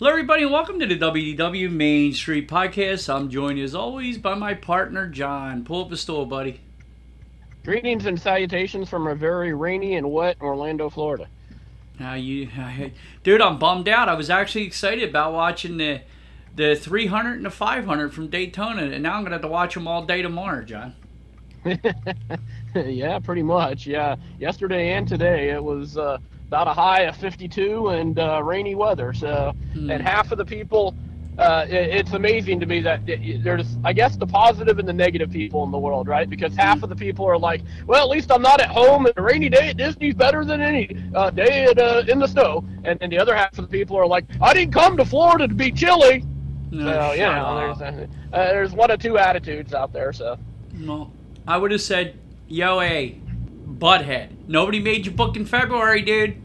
Hello, everybody, and welcome to the WDW Main Street Podcast. I'm joined as always by my partner, John. Pull up a stool, buddy. Greetings and salutations from a very rainy and wet Orlando, Florida. Now you, dude, I'm bummed out. I was actually excited about watching the the 300 and the 500 from Daytona, and now I'm gonna have to watch them all day tomorrow, John. yeah, pretty much. Yeah, yesterday and today it was uh, about a high of 52 and uh, rainy weather. So, Hmm. and half of the people. Uh, it, it's amazing to me that it- there's, I guess, the positive and the negative people in the world, right? Because half of the people are like, well, at least I'm not at home, and a rainy day at Disney's better than any uh, day at, uh, in the snow. And then the other half of the people are like, I didn't come to Florida to be chilly. No, So, you know, there's, uh, there's one or two attitudes out there. So, Well, I would have said, yo, a butthead. Nobody made you book in February, dude.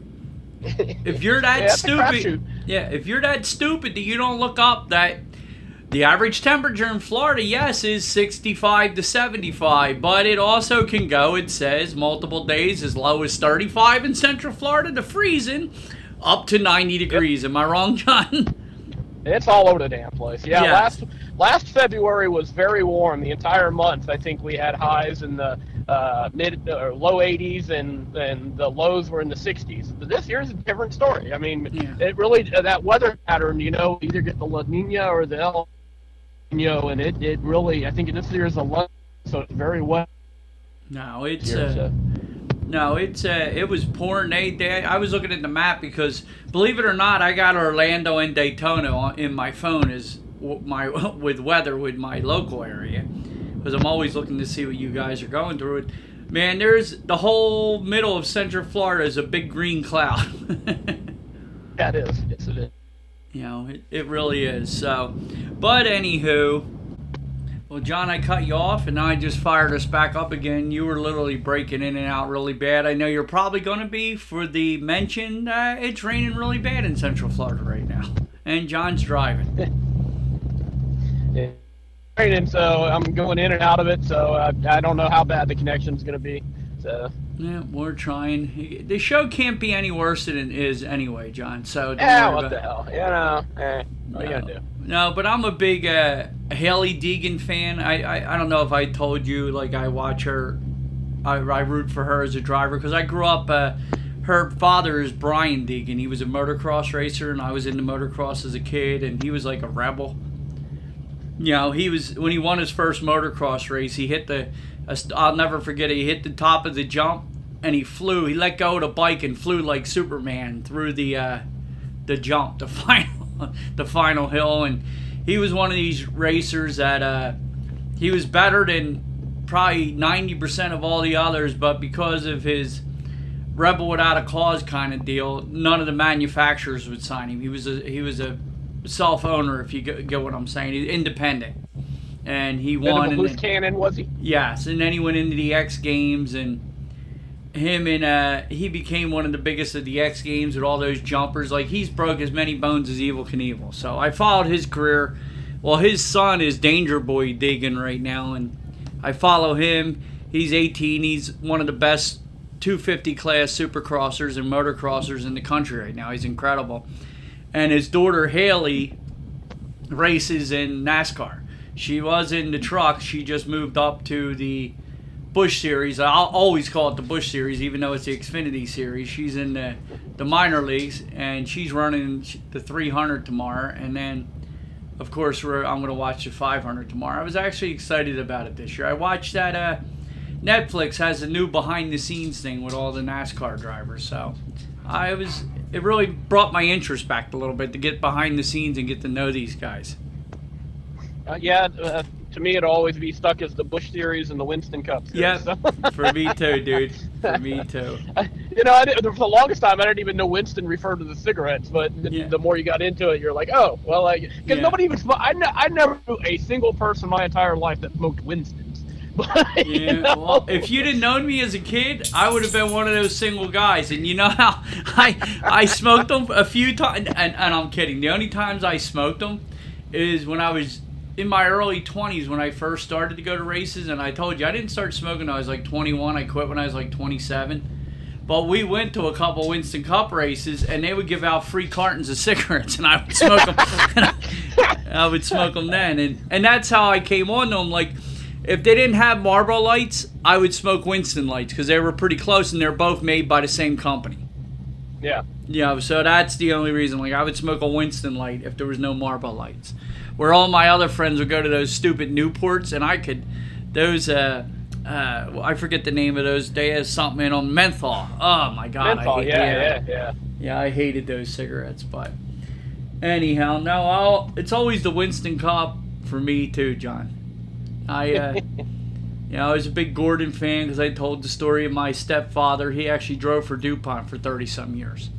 If you're that Yeah, stupid, yeah, if you're that stupid that you don't look up that the average temperature in Florida, yes, is 65 to 75, but it also can go, it says, multiple days as low as 35 in Central Florida to freezing up to 90 degrees. Am I wrong, John? It's all over the damn place. Yeah, Yes. last last February was very warm. The entire month, I think we had highs in the uh, mid or low 80s, and and the lows were in the 60s. But this year's a different story. I mean, Yeah. it really uh, that weather pattern. You know, either get the La Nina or the El Nino, and it it really. I think this year is a lot, so it's very wet. No, it's. Here, Uh, so. No, it's uh, it was pouring eight day. I was looking at the map because, believe it or not, I got Orlando and Daytona on, in my phone as my with weather with my local area, because I'm always looking to see what you guys are going through. It, man, there's the whole middle of Central Florida is a big green cloud. that is. Yes, it is. you know, it, it really is. So, but anywho, well, John, I cut you off, and now I just fired us back up again. You were literally breaking in and out really bad. I know you're probably going to be for the mention. Uh, it's raining really bad in Central Florida right now, and John's driving. Yeah. Raining, so I'm going in and out of it. So I, I don't know how bad the connection's going to be. So. Yeah, we're trying. The show can't be any worse than it is anyway, John. So Yeah, what the hell? You know, eh, what are you gonna do? No, but I'm a big uh, Hailie Deegan fan. I, I I don't know if I told you like I watch her. I, I root for her as a driver because I grew up. Uh, her father is Brian Deegan. He was a motocross racer, and I was into motocross as a kid, and he was like a rebel. You know, he was when he won his first motocross race. He hit the. I'll never forget it. He hit the top of the jump, and he flew. He let go of the bike and flew like Superman through the uh, the jump, the final, the final hill, and he was one of these racers that uh, he was better than probably ninety percent of all the others, but because of his rebel without a cause kind of deal, none of the manufacturers would sign him. He was a he was a self owner, if you get, get what I'm saying. He's independent, and he won. and loose then- cannon, was he? Yes, and then he went into the X Games and him and uh, he became one of the biggest of the X Games with all those jumpers. Like he's broke as many bones as Evel Knievel. So I followed his career. Well, his son is Danger Boy Deegan right now, and I follow him. He's 18. He's one of the best 250 class supercrossers and motocrossers in the country right now. He's incredible. And his daughter Hailie races in NASCAR. She was in the truck. She just moved up to the Busch Series. I'll always call it the Busch Series, even though it's the Xfinity Series. She's in the, the minor leagues, and she's running the 300 tomorrow. And then, of course, we're, I'm going to watch the 500 tomorrow. I was actually excited about it this year. I watched that. Uh, Netflix has a new behind the scenes thing with all the NASCAR drivers, so I was. It really brought my interest back a little bit to get behind the scenes and get to know these guys. Uh, yeah, uh, to me, it'll always be stuck as the Busch Series and the Winston Cup. Series, Yeah, so. for me too, dude. For me too. you know, I did, for the longest time, I didn't even know Winston referred to the cigarettes. But the, Yeah. the more you got into it, you're like, oh, well, because Yeah. nobody even. sm- I, ne- I never knew a single person my entire life that smoked Winstons. But, you Yeah, know, well, if you'd have known me as a kid, I would have been one of those single guys. And you know how I I smoked them a few times, and, and I'm kidding. The only times I smoked them is when I was in my early 20s when I first started to go to races. And I told you I didn't start smoking I was like 21. I quit when I was like 27. But we went to a couple Winston Cup races, and they would give out free cartons of cigarettes, and I would smoke them. I would smoke them then, and and that's how I came on to them. Like, if they didn't have Marlboro lights, I would smoke Winston lights because they were pretty close, and they're both made by the same company. yeah. Yeah, so that's the only reason. Like, I would smoke a Winston light if there was no Marlboro lights. Where all my other friends would go to those stupid Newports, and I could, those, uh, uh, well, I forget the name of those. They have something on. Menthol. Oh my god, Menthol, I hate yeah, yeah, yeah. yeah, I hated those cigarettes, but anyhow, no, I'll, it's always the Winston Cop for me too, John. I, uh, you know, I was a big Gordon fan because I told the story of my stepfather. He actually drove for DuPont for thirty some years.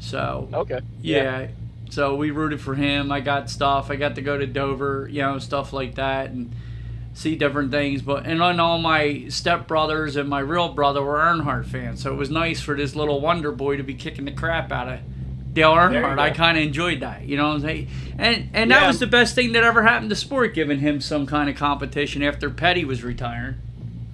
So Okay. yeah. So we rooted for him. I got stuff. I got to go to Dover, you know, stuff like that, and see different things. But and then all my stepbrothers and my real brother were Earnhardt fans, so it was nice for this little wonder boy to be kicking the crap out of Dale Earnhardt. I kind of enjoyed that. You know what I'm saying? And and Yeah. that was the best thing that ever happened to sport, giving him some kind of competition after Petty was retiring.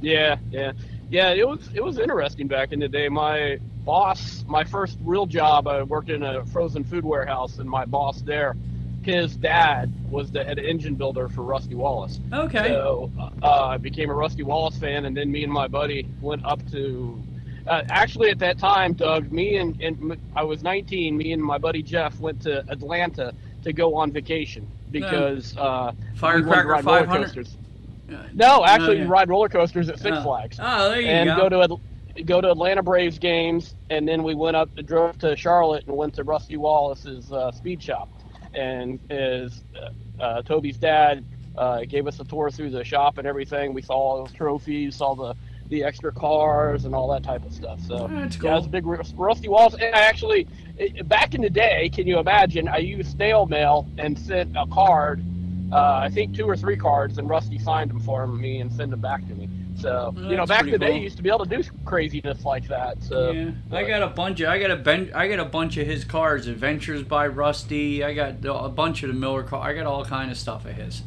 Yeah, yeah, yeah. It was it was interesting back in the day. My boss, my first real job, I worked in a frozen food warehouse, and my boss there, his dad was the head engine builder for Rusty Wallace. Okay. So uh, I became a Rusty Wallace fan, and then me and my buddy went up to. Uh, actually, at that time, Doug, me and, and I was 19. Me and my buddy Jeff went to Atlanta to go on vacation because uh, we wanted to Firecracker ride roller 500? coasters. No, actually, yeah. you ride roller coasters at Six Oh. Flags Oh, there you and go. go. to go to Atlanta Braves games, and then we went up, drove to Charlotte, and went to Rusty Wallace's uh, speed shop, and his uh, uh, Toby's dad uh, gave us a tour through the shop and everything. We saw all those trophies, saw the the extra cars and all that type of stuff. So That's yeah, it was a big Rusty Wallace. And I actually, back in the day, can you imagine? I used snail mail and sent a card. Uh, I think two or three cards, and Rusty signed them for me and sent them back to me. So you know, back in the pretty day, cool. you used to be able to do craziness like that. So Yeah, I got a bunch of I got a ben, I got a bunch of his cars, Adventures by Rusty. I got a bunch of the Miller car. I got all kind of stuff of his.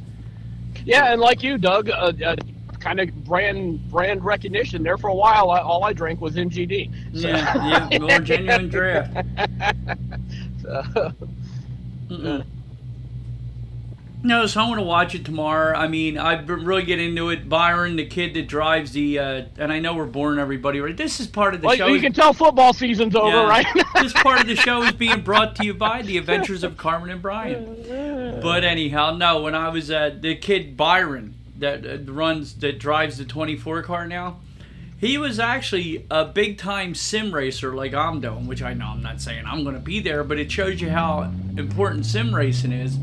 yeah, and like you, Doug, uh, uh, kind of brand brand recognition. There for a while, I, all I drank was MGD. So, Yeah, yeah, more genuine draft. so. No, so I'm gonna watch it tomorrow. I mean, I've been really getting into it. Byron, the kid that drives the, uh, and I know we're boring everybody, right? This is part of the well, show. you can tell football season's over, Yeah. right? this part of the show is being brought to you by the Adventures of Carmen and Brian. But anyhow, no. When I was uh, the kid Byron that uh, runs that drives the 24 car now, he was actually a big time sim racer like I'm doing. Which I know I'm not saying I'm going to be there, but it shows you how important sim racing is.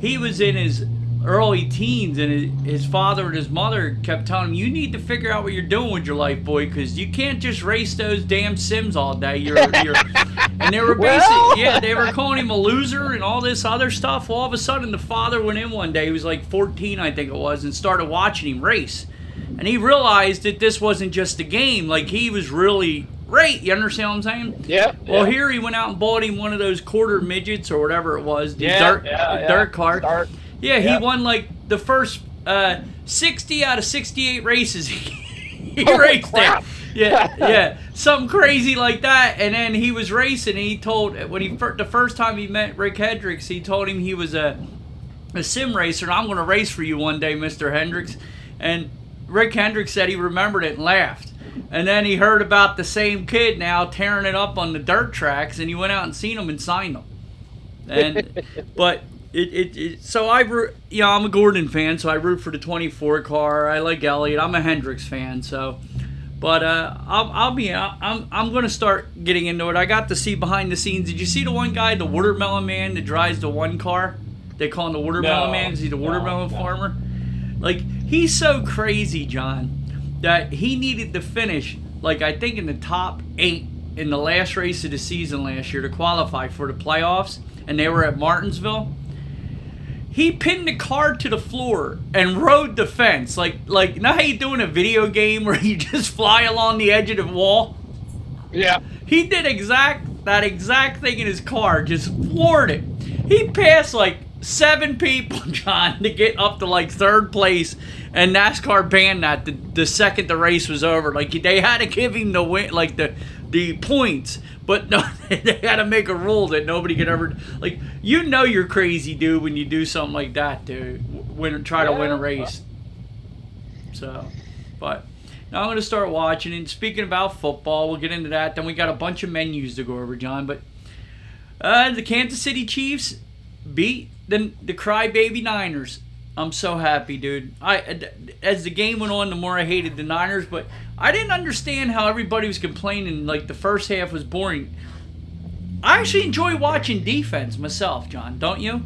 He was in his early teens, and his, father and his mother kept telling him, "You need to figure out what you're doing with your life, boy, because you can't just race those damn sims all day." You're, you're, and they were basically, Well. yeah, they were calling him a loser and all this other stuff. All of a sudden, the father went in one day. He was like 14, I think it was, and started watching him race. and he realized that this wasn't just a game. Like he was really great. You understand what I'm saying? Yeah. Well, yeah. here he went out and bought him one of those quarter midgets or whatever it was, the yeah, dirt yeah, yeah. dirt cart. Yeah, he Yeah. won like the first uh, 60 out of 68 races he raced crap. it. Yeah, yeah, something crazy like that. And then he was racing. And he told when he the first time he met Rick Hendricks, he told him he was a a sim racer. And I'm going to race for you one day, Mister Hendricks. And Rick Hendricks said he remembered it and laughed. And then he heard about the same kid now tearing it up on the dirt tracks, and he went out and seen him and signed him. And but it, it, it so I root, you know I'm a Gordon fan, so I root for the 24 car. I like Elliott. I'm a Hendricks fan, so. But uh, I'll, I'll be I'm I'm going to start getting into it. I got to see behind the scenes. Did you see the one guy, the watermelon man that drives the one car? They call him the watermelon No, man because he's no, watermelon no. farmer. Like he's so crazy, John, that he needed to finish like I think in the top eight in the last race of the season last year to qualify for the playoffs, and they were at Martinsville. He pinned the car to the floor and rode the fence like like now how you doing a video game where you just fly along the edge of the wall. Yeah. He did exact that exact thing in his car, just floored it. He passed like seven people, John, to get up to like third place, and NASCAR banned that the, the second the race was over. Like they had to give him the win, like the the points, but no, they had to make a rule that nobody could ever like. You know you're crazy, dude, when you do something like that, dude. Win, try to win a race. So, but now I'm going to start watching. And speaking about football, we'll get into that. Then we got a bunch of menus to go over, John. But uh, the Kansas City Chiefs beat the the crybaby Niners. I'm so happy, dude. I as the game went on, the more I hated the Niners, but I didn't understand how everybody was complaining. Like the first half was boring. I actually enjoy watching defense myself, John. Don't you?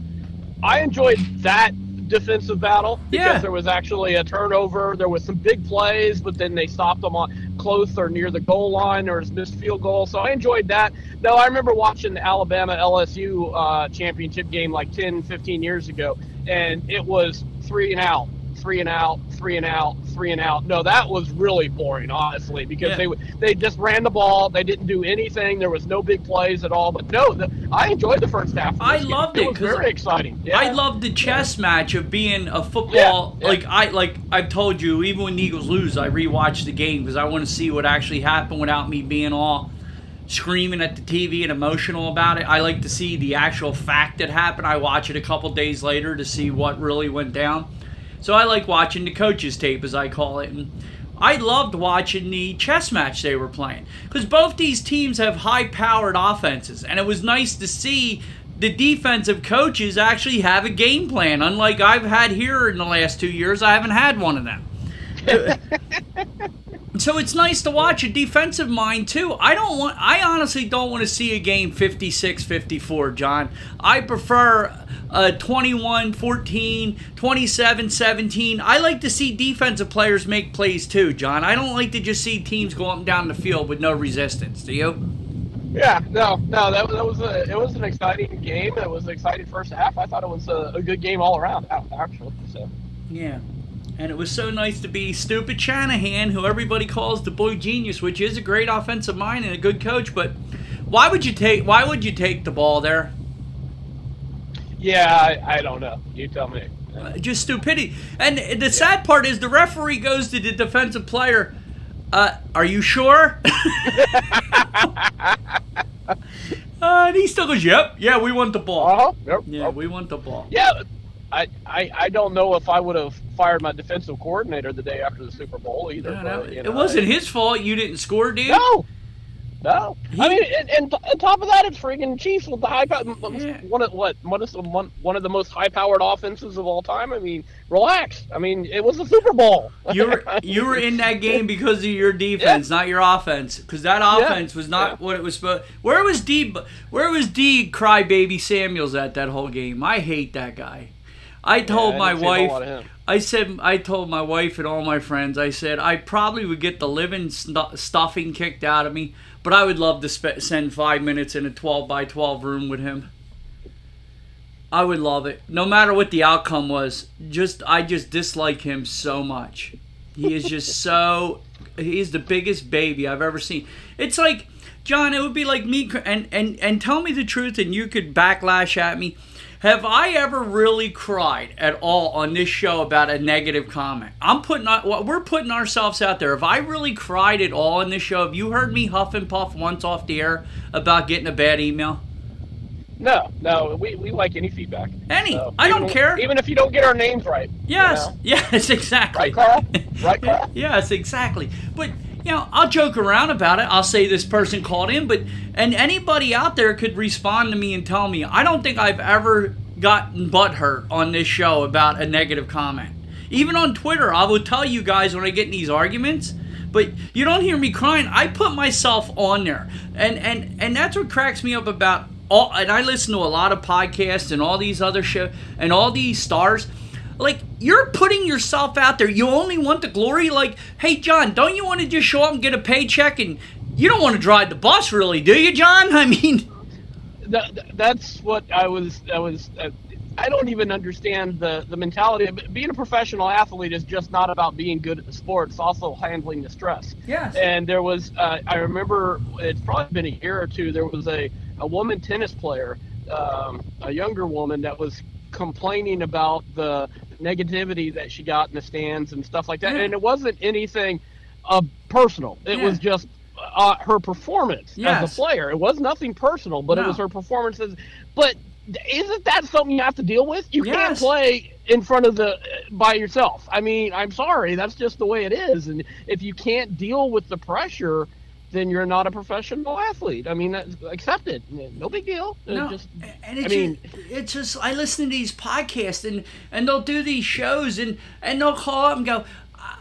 I enjoyed that defensive battle because Yeah. there was actually a turnover. There was some big plays, but then they stopped them on close or near the goal line. Was missed field goal, so I enjoyed that. No, I remember watching the Alabama LSU uh, championship game like 10, 15 years ago, and it was three and out, three and out, three and out, three and out. No, that was really boring, honestly, because Yeah. they they just ran the ball. They didn't do anything. There was no big plays at all. But no, the, I enjoyed the first half. I this game. loved it, It was very exciting. Yeah. I love the chess match of being a football. Yeah. Like I like I've told you, even when the Eagles lose, I rewatch the game because I want to see what actually happened without me being all screaming at the TV and emotional about it. I like to see the actual fact that happened. I watch it a couple days later to see what really went down. So I like watching the coaches tape, as I call it. And I loved watching the chess match they were playing because both these teams have high-powered offenses, and it was nice to see the defensive coaches actually have a game plan. Unlike I've had here in the last two years, I haven't had one of them. So it's nice to watch a defensive mind too. I don't want I honestly don't want to see a game 56-54, John. I prefer uh 21-14, 27-17. I like to see defensive players make plays too, John. I don't like to just see teams go up and down the field with no resistance. Do you? Yeah, no, no, that, that was a, it was an exciting game. It was an exciting first half. I thought it was a, a good game all around, actually. So. Yeah. And it was so nice to be stupid Shanahan, who everybody calls the boy genius, which is a great offensive mind and a good coach, but why would you take why would you take the ball there? Yeah, I, I don't know. You tell me. Uh, just stupidity. And the sad part is the referee goes to the defensive player. Uh, are you sure? uh, and he still goes, "Yep, yeah, we want the ball. Uh-huh. Yep. Yeah, we want the ball." Yeah, I, I, I don't know if I would have fired my defensive coordinator the day after the Super Bowl either. Yeah, but, you it wasn't his fault you didn't score, dude. No, no. I mean, and, and on top of that, it's freaking Chiefs with the high power. Yeah. One of what? One of the one, one of the most high powered offenses of all time. I mean, relax. I mean, it was the Super Bowl. You were you were in that game because of your defense, not your offense. Because that offense was not what it was supposed. Where was D? Where was D? Crybaby Samuels at that whole game? I hate that guy. I told I my didn't see a whole wife. lot of him. I said I told my wife and all my friends. I said I probably would get the living stu- stuffing kicked out of me, but I would love to spe- spend five minutes in a twelve by twelve room with him. I would love it, no matter what the outcome was. Just I just dislike him so much. He is just so. He's the biggest baby I've ever seen. It's like, John, it would be like me, and, and, and tell me the truth, and you could backlash at me. Have I ever really cried at all on this show about a negative comment? I'm putting we're putting ourselves out there. Have I really cried at all on this show? Have you heard me huff and puff once off the air about getting a bad email? No, no, we, we like any feedback. Any, so, I don't care. Even if you don't get our names right. Yes, you know? yes, exactly. Right, Carl? Right, Carl? yes, exactly. But you know, I'll joke around about it. I'll say this person called in, but and anybody out there could respond to me and tell me. I don't think I've ever gotten butthurt on this show about a negative comment. Even on Twitter, I will tell you guys when I get in these arguments but you don't hear me crying. I put myself on there, and and and that's what cracks me up about all, and I listen to a lot of podcasts and all these other shows and all these stars. Like you're putting yourself out there. You only want the glory. Like, hey John, don't you want to just show up and get a paycheck and you don't want to drive the bus, really, do you, John? I mean, that, that's what I was. I was. Uh, I don't even understand the the mentality of being a professional athlete is just not about being good at the sport. It's also handling the stress. Yes. And there was. Uh, I remember it's probably been a year or two. There was a a woman tennis player, um, a younger woman that was complaining about the negativity that she got in the stands and stuff like that. Yeah. And it wasn't anything uh, personal. It yeah. was just uh, her performance yes. as a player. It was nothing personal, but no. it was her performances. But isn't that something you have to deal with? You yes. can't play in front of the by yourself. I mean, I'm sorry, that's just the way it is. And if you can't deal with the pressure then you're not a professional athlete. I mean, accept it. No big deal. Uh, no, just, and it's I mean, just, it's just I listen to these podcasts and and they'll do these shows and and they'll call up and go,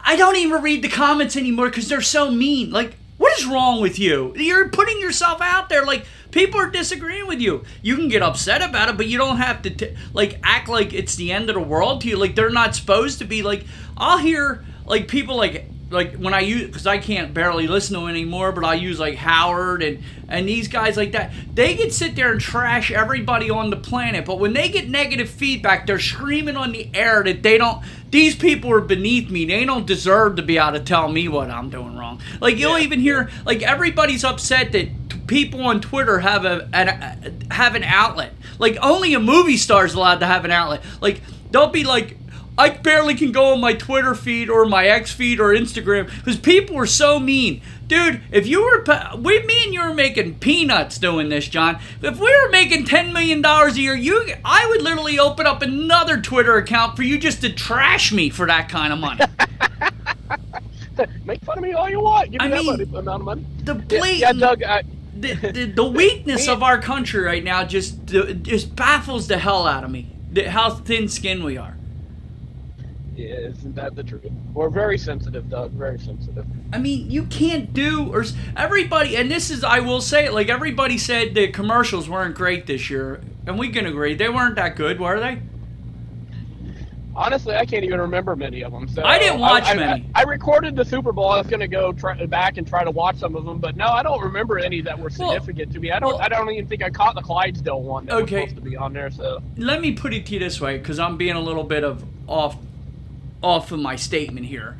I don't even read the comments anymore because they're so mean. Like, what is wrong with you? You're putting yourself out there. Like, people are disagreeing with you. You can get upset about it, but you don't have to t- like act like it's the end of the world to you. Like they're not supposed to be. Like I'll hear like people like like when I use because I can't barely listen to anymore, but I use like Howard and and these guys like that. They can sit there and trash everybody on the planet, but when they get negative feedback, they're screaming on the air that they don't. These people are beneath me. They don't deserve to be able to tell me what I'm doing wrong. Like you'll yeah. even hear like everybody's upset that t- people on Twitter have a, a have an outlet. Like only a movie star is allowed to have an outlet. Like they'll be like I barely can go on my Twitter feed or my X feed or Instagram because people are so mean. Dude, if you were, we, me and you were making peanuts doing this, John. If we were making $10 million a year, you, I would literally open up another Twitter account for you just to trash me for that kind of money. Make fun of me all you want. Give me I that mean, amount of money. The blatant, yeah, Doug, I, the, the, the weakness of our country right now just just baffles the hell out of me. How thin skinned we are. Isn't that the truth? We're very sensitive, Doug. Very sensitive. I mean, you can't do or everybody, and this is I will say it. Like everybody said, the commercials weren't great this year, and we can agree they weren't that good, were they? Honestly, I can't even remember many of them. So I didn't watch I, many. I, I, recorded the Super Bowl. I was going to go try, back and try to watch some of them, but no, I don't remember any that were significant well, to me. I don't. Well, I don't even think I caught the Clydesdale one that okay. was supposed to be on there. So let me put it to you this way, because I'm being a little bit of off off of my statement here.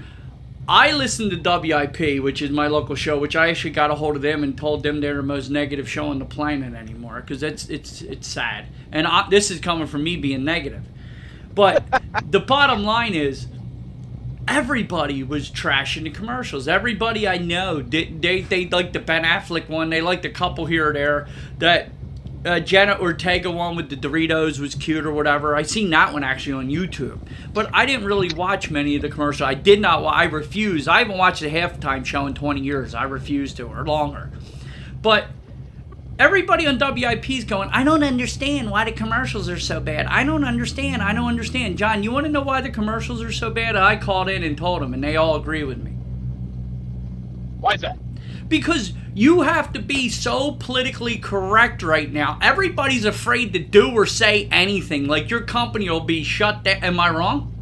I listened to WIP, which is my local show, which I actually got a hold of them and told them they're the most negative show on the planet anymore because it's it's it's sad. And I, this is coming from me being negative. But the bottom line is, everybody was trashing the commercials. Everybody I know, they, they, they like the Ben Affleck one. They liked a couple here or there that uh, Jenna Ortega one with the Doritos was cute or whatever. I seen that one actually on YouTube, but I didn't really watch many of the commercials. I did not. I refuse. I haven't watched a halftime show in 20 years. I refuse to or longer. But everybody on WIP is going. I don't understand why the commercials are so bad. I don't understand. I don't understand. John, you want to know why the commercials are so bad? I called in and told them, and they all agree with me. Why is that? Because you have to be so politically correct right now. Everybody's afraid to do or say anything. Like your company will be shut down. Am I wrong?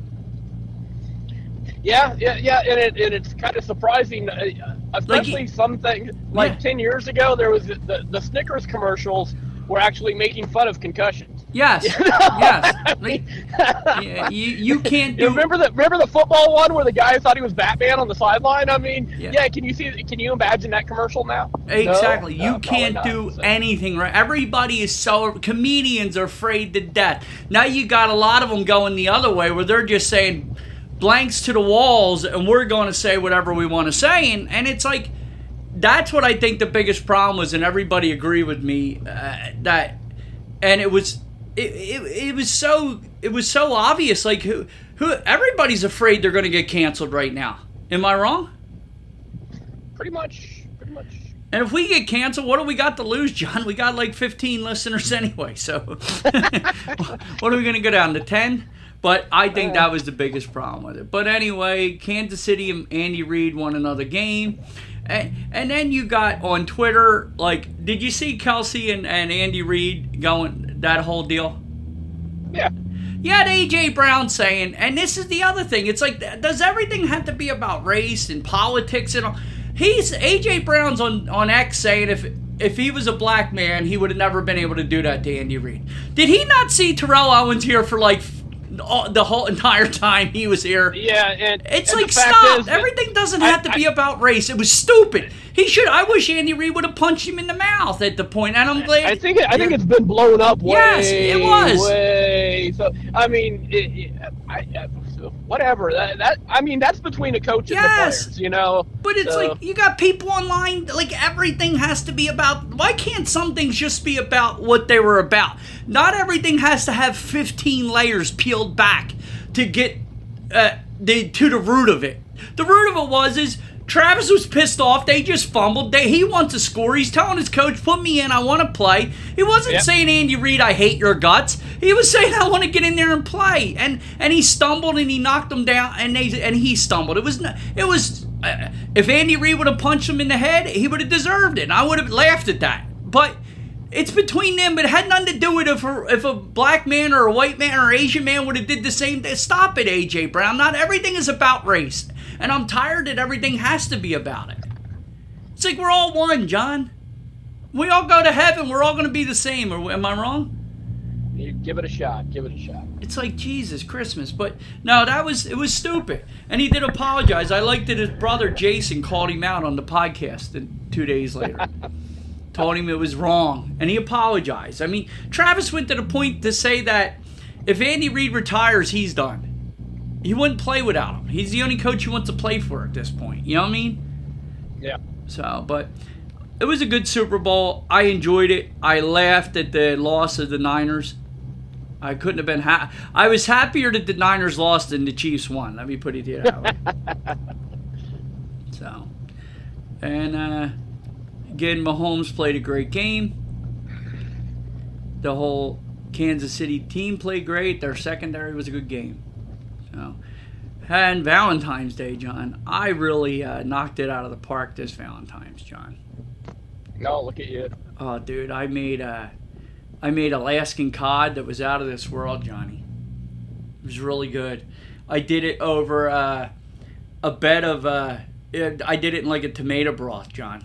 Yeah, yeah, yeah, and, it, and it's kind of surprising, uh, especially like, something like yeah. ten years ago. There was the, the Snickers commercials were actually making fun of concussions. Yes, yes. Like, yeah, you you can't You do. remember the remember the football one where the guy thought he was Batman on the sideline? I mean, Yeah. yeah. Can you see? Can you imagine that commercial now? Exactly. No, you probably can't not. do So- anything right. Everybody is so comedians are afraid to death. Now you got a lot of them going the other way where they're just saying blanks to the walls and we're going to say whatever we want to say and, and it's like that's what I think the biggest problem was and everybody agreed with me uh, that and it was it, it, it was so it was so obvious like who who everybody's afraid they're going to get canceled right now. Am I wrong? Pretty much. Pretty much. And if we get canceled, what do we got to lose, John? We got like 15 listeners anyway. So what are we going to go down to 10? But I think that was the biggest problem with it. But anyway, Kansas City and Andy Reid won another game. And, and then you got on Twitter, like, did you see Kelce and, and Andy Reid going that whole deal? Yeah. You had AJ Brown saying, and this is the other thing. It's like, does everything have to be about race and politics and all? He's AJ Brown's on on X saying if if he was a black man, he would have never been able to do that to Andy Reid. Did he not see Terrell Owens here for like all- the whole entire time he was here? Yeah, and It's and like stop. is Everything doesn't I- have to be I- about race. It was stupid. He should. I wish Andy Reid would have punched him in the mouth at the point, and I'm glad. I think it, I think it's been blown up way. Yes, it was. Way. So I mean, it, it, I, whatever. That, that I mean, that's between a coach and Yes. the players. You know. But it's So- like you got people online, like everything has to be about. Why can't some things just be about what they were about? Not everything has to have 15 layers peeled back to get uh, the to the root of it. The root of it was is Travis was pissed off. They just fumbled. They, he wants to score. He's telling his coach, "Put me in. I want to play." He wasn't Yep. saying, "Andy Reid, I hate your guts." He was saying, "I want to get in there and play." And and he stumbled and he knocked him down and they and he stumbled. It was it was uh, if Andy Reid would have punched him in the head, he would have deserved it. And I would have laughed at that. But it's between them. But it had nothing to do with if a, if a black man or a white man or Asian man would have did the same thing. Stop it, AJ Brown. Not everything is about race, and I'm tired that everything has to be about it. It's like we're all one, John. We all go to heaven. We're all going to be the same. Or am I wrong? You give it a shot. Give it a shot. It's like Jesus Christmas, but no, that was it was stupid, and he did apologize. I liked that his brother Jason called him out on the podcast, and two days later, told him it was wrong, and he apologized. I mean, Travis went to the point to say that if Andy Reid retires, he's done. He wouldn't play without him. He's the only coach he wants to play for at this point. You know what I mean? Yeah. So, but it was a good Super Bowl. I enjoyed it. I laughed at the loss of the Niners. I couldn't have been ha- I was happier that the Niners lost than the Chiefs won. Let me put it that way. so, and uh, again, Mahomes played a great game. The whole Kansas City team played great. Their secondary was a good game. So, and Valentine's Day, John. I really uh, knocked it out of the park this Valentine's, John. No, look at you. Oh, dude, I made a, I made Alaskan cod that was out of this world, Johnny. It was really good. I did it over uh, a bed of. Uh, it, I did it in like a tomato broth, John.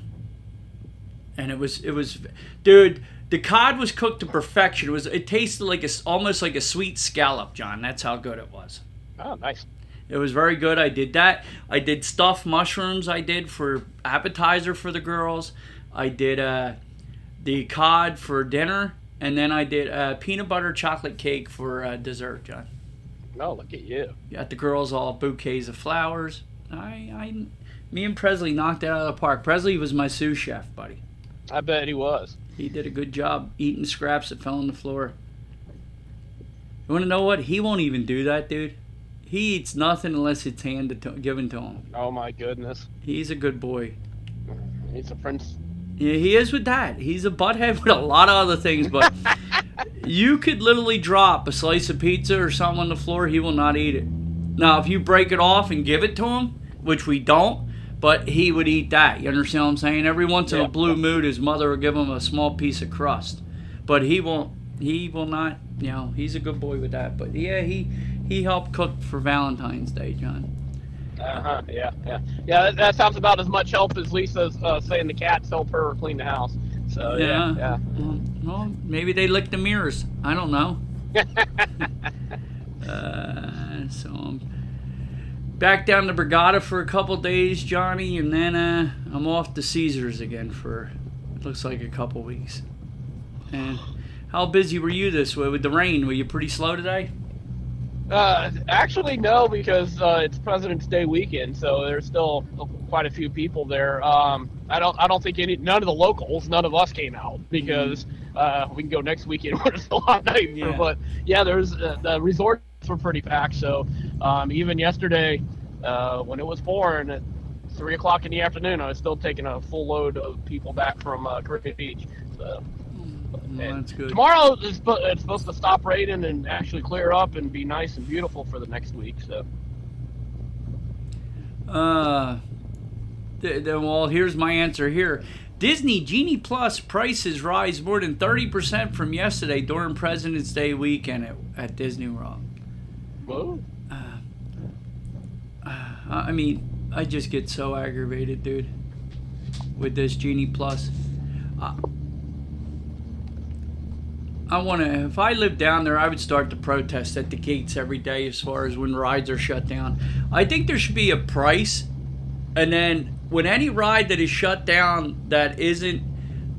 And it was it was, dude. The cod was cooked to perfection. It was it tasted like a almost like a sweet scallop, John. That's how good it was. Oh, nice. It was very good. I did that. I did stuffed mushrooms. I did for appetizer for the girls. I did uh, the cod for dinner, and then I did uh, peanut butter chocolate cake for uh, dessert. John, No, look at you. got the girls all bouquets of flowers. I, I, me and Presley knocked it out of the park. Presley was my sous chef, buddy. I bet he was. He did a good job eating scraps that fell on the floor. You want to know what? He won't even do that, dude. He eats nothing unless it's handed to, given to him. Oh my goodness. He's a good boy. He's a prince. Yeah, he is with that. He's a butthead with a lot of other things, but you could literally drop a slice of pizza or something on the floor, he will not eat it. Now, if you break it off and give it to him, which we don't, but he would eat that. You understand what I'm saying? Every once in Yeah. a blue mood, his mother will give him a small piece of crust, but he won't. He will not. You know, he's a good boy with that. But yeah, he he helped cook for Valentine's Day, John. Uh huh. Yeah, yeah, yeah. That, that sounds about as much help as Lisa's uh, saying the cats help her clean the house. So yeah, yeah. Well, maybe they licked the mirrors. I don't know. uh, so I'm back down to Borgata for a couple days, Johnny, and then uh, I'm off to Caesars again for it looks like a couple weeks. And how busy were you this way with the rain? Were you pretty slow today? Uh, actually, no, because uh, it's President's Day weekend, so there's still quite a few people there. Um, I don't, I don't think any, none of the locals, none of us came out because uh, we can go next weekend when it's a lot nicer. Yeah. But yeah, there's uh, the resorts were pretty packed. So um, even yesterday, uh, when it was pouring at three o'clock in the afternoon, I was still taking a full load of people back from uh, Caribbean Beach. So. That's good. Tomorrow is it's supposed to stop raining and actually clear up and be nice and beautiful for the next week. So Uh, th- th- well, here's my answer here. Disney Genie Plus prices rise more than 30% from yesterday during President's Day weekend at, at Disney World. whoa. I mean, I just get so aggravated, dude, with this Genie Plus. Uh, I want to, if I lived down there, I would start to protest at the gates every day as far as when rides are shut down. I think there should be a price, and then when any ride that is shut down that isn't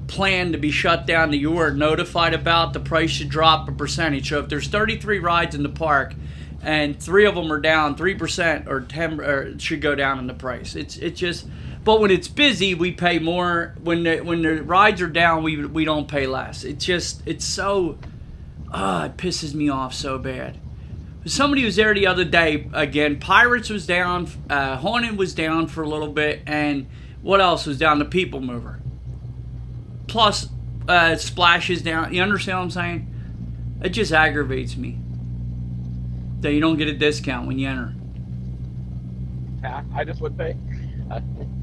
planned to be shut down that you are notified about, the price should drop a percentage. So if there's 33 rides in the park, and three of them are down three percent or ten or should go down in the price. It's it's just, but when it's busy, we pay more. When the when the rides are down, we we don't pay less. It's just it's so, ah, it pisses me off so bad. Somebody was there the other day again. Pirates was down, uh, Haunted was down for a little bit, and what else was down? The People Mover. Plus, uh, splashes down. You understand what I'm saying? It just aggravates me that you don't get a discount when you enter. I just would pay.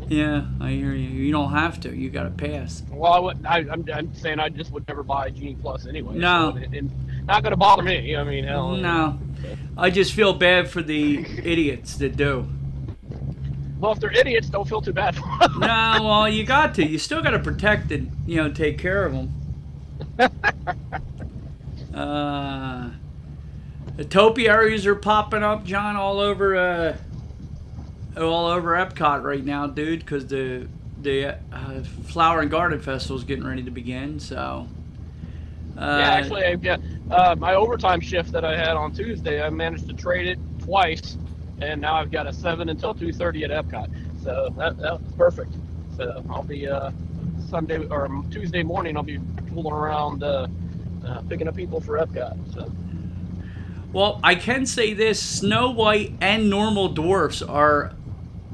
Yeah, I hear you. You don't have to. You got to pass. well, I would. I, I'm, I'm saying I just would never buy a Genie Plus anyway. No. so it, it's not going to bother me. I mean, hell. No, I just feel bad for the idiots that do. Well, if they're idiots, don't feel too bad for them. No, well, you got to. You still got to protect and you know take care of them. Uh, the topiaries are popping up, John, all over uh, all over Epcot right now, dude, because the the uh, Flower and Garden Festival is getting ready to begin. So, uh, yeah, actually, I, yeah, uh, my overtime shift that I had on Tuesday, I managed to trade it twice, and now I've got a seven until two thirty at Epcot. So that that's perfect. So I'll be uh, Sunday or Tuesday morning. I'll be fooling around uh, uh, picking up people for Epcot. So Well, I can say this: Snow White and normal dwarfs are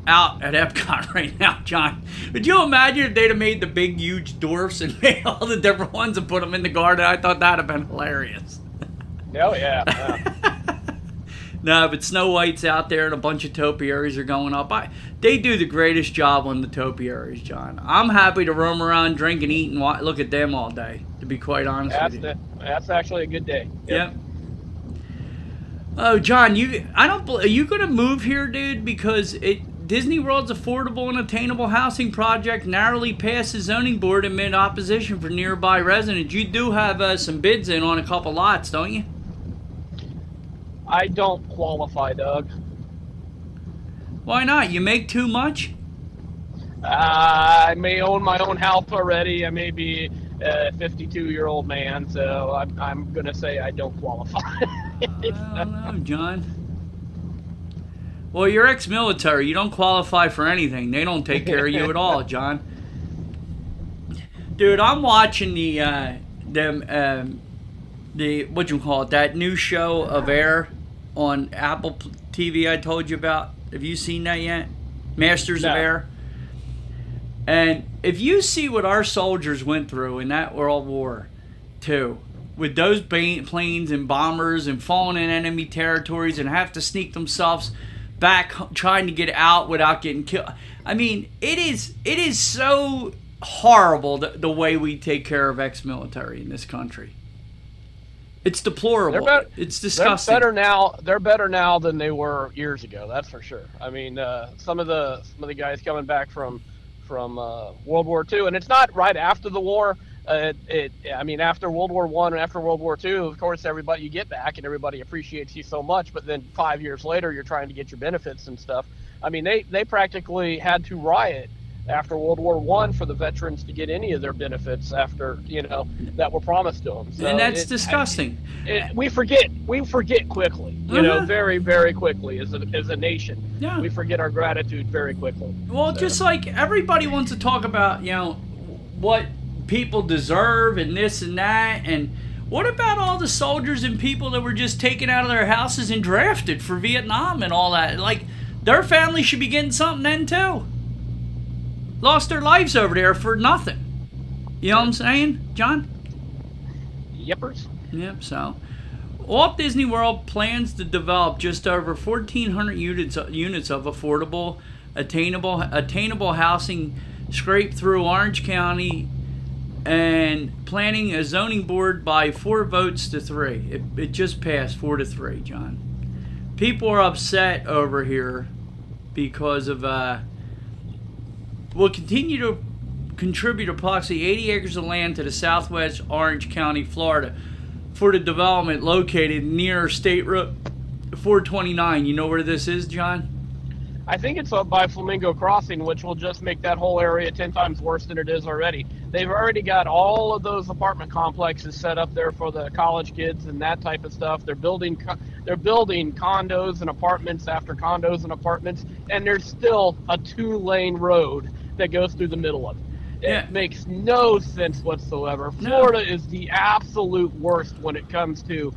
out at Epcot right now, John. Would you imagine if they'd have made the big, huge dwarfs and made all the different ones and put them in the garden? I thought that'd have been hilarious. oh yeah, yeah. No, but Snow White's out there and a bunch of topiaries are going up. I, they do the greatest job on the topiaries, John. I'm happy to roam around, drink, and eat and look at them all day. To be quite honest that's with you. the, that's actually a good day. Yep. Oh, John, you I don't are you going to move here, dude, because it Disney World's affordable and attainable housing project narrowly passed the zoning board amid opposition from nearby residents. You do have uh, some bids in on a couple lots, don't you? I don't qualify, Doug. Why not? You make too much? Uh, I may own my own house already. I may be a 52 year old man, so I'm, I'm going to say I don't qualify. I don't know, John. Well, you're ex-military. You don't qualify for anything. They don't take care of you at all, John. Dude, I'm watching the uh, them um, the what you call it that new show of Air on Apple TV. I told you about. Have you seen that yet? Masters of Air. And if you see what our soldiers went through in that World War II, with those planes and bombers and falling in enemy territories and have to sneak themselves back trying to get out without getting killed. I mean, it is it is so horrible the, the way we take care of ex-military in this country. It's deplorable. They're bet- it's they're disgusting. better now. They're better now than they were years ago. That's for sure. I mean, uh, some of the some of the guys coming back from from uh, World War II, and it's not right after the war. Uh, it, it, I mean, after World War One and after World War Two, of course, everybody you get back and everybody appreciates you so much. But then five years later, you're trying to get your benefits and stuff. I mean, they they practically had to riot after World War One for the veterans to get any of their benefits after you know that were promised to them. So and that's it- disgusting. it, we forget we forget quickly you know Uh-huh. very very quickly as a, as a nation Yeah. we forget our gratitude very quickly Well, So- just like everybody wants to talk about, you know, what people deserve and this and that, and what about all the soldiers and people that were just taken out of their houses and drafted for Vietnam and all that? Like, their family should be getting something then too. Lost their lives over there for nothing. You know what I'm saying, John? yippers Yep. So, Walt Disney World plans to develop just over 1,400 units units of affordable, attainable attainable housing, scraped through Orange County, and planning a zoning board by four votes to three. It, it just passed four to three, John. People are upset over here because of uh. Will continue to contribute approximately 80 acres of land to the southwest Orange County, Florida, for the development located near State Road 429. You know where this is, John? I think it's up by flamingo crossing which will just make that whole area 10 times worse than it is already they've already got all of those apartment complexes set up there for the college kids and that type of stuff they're building they're building condos and apartments after condos and apartments and there's still a two lane road that goes through the middle of it It Yeah. makes no sense whatsoever. No. Florida is the absolute worst when it comes to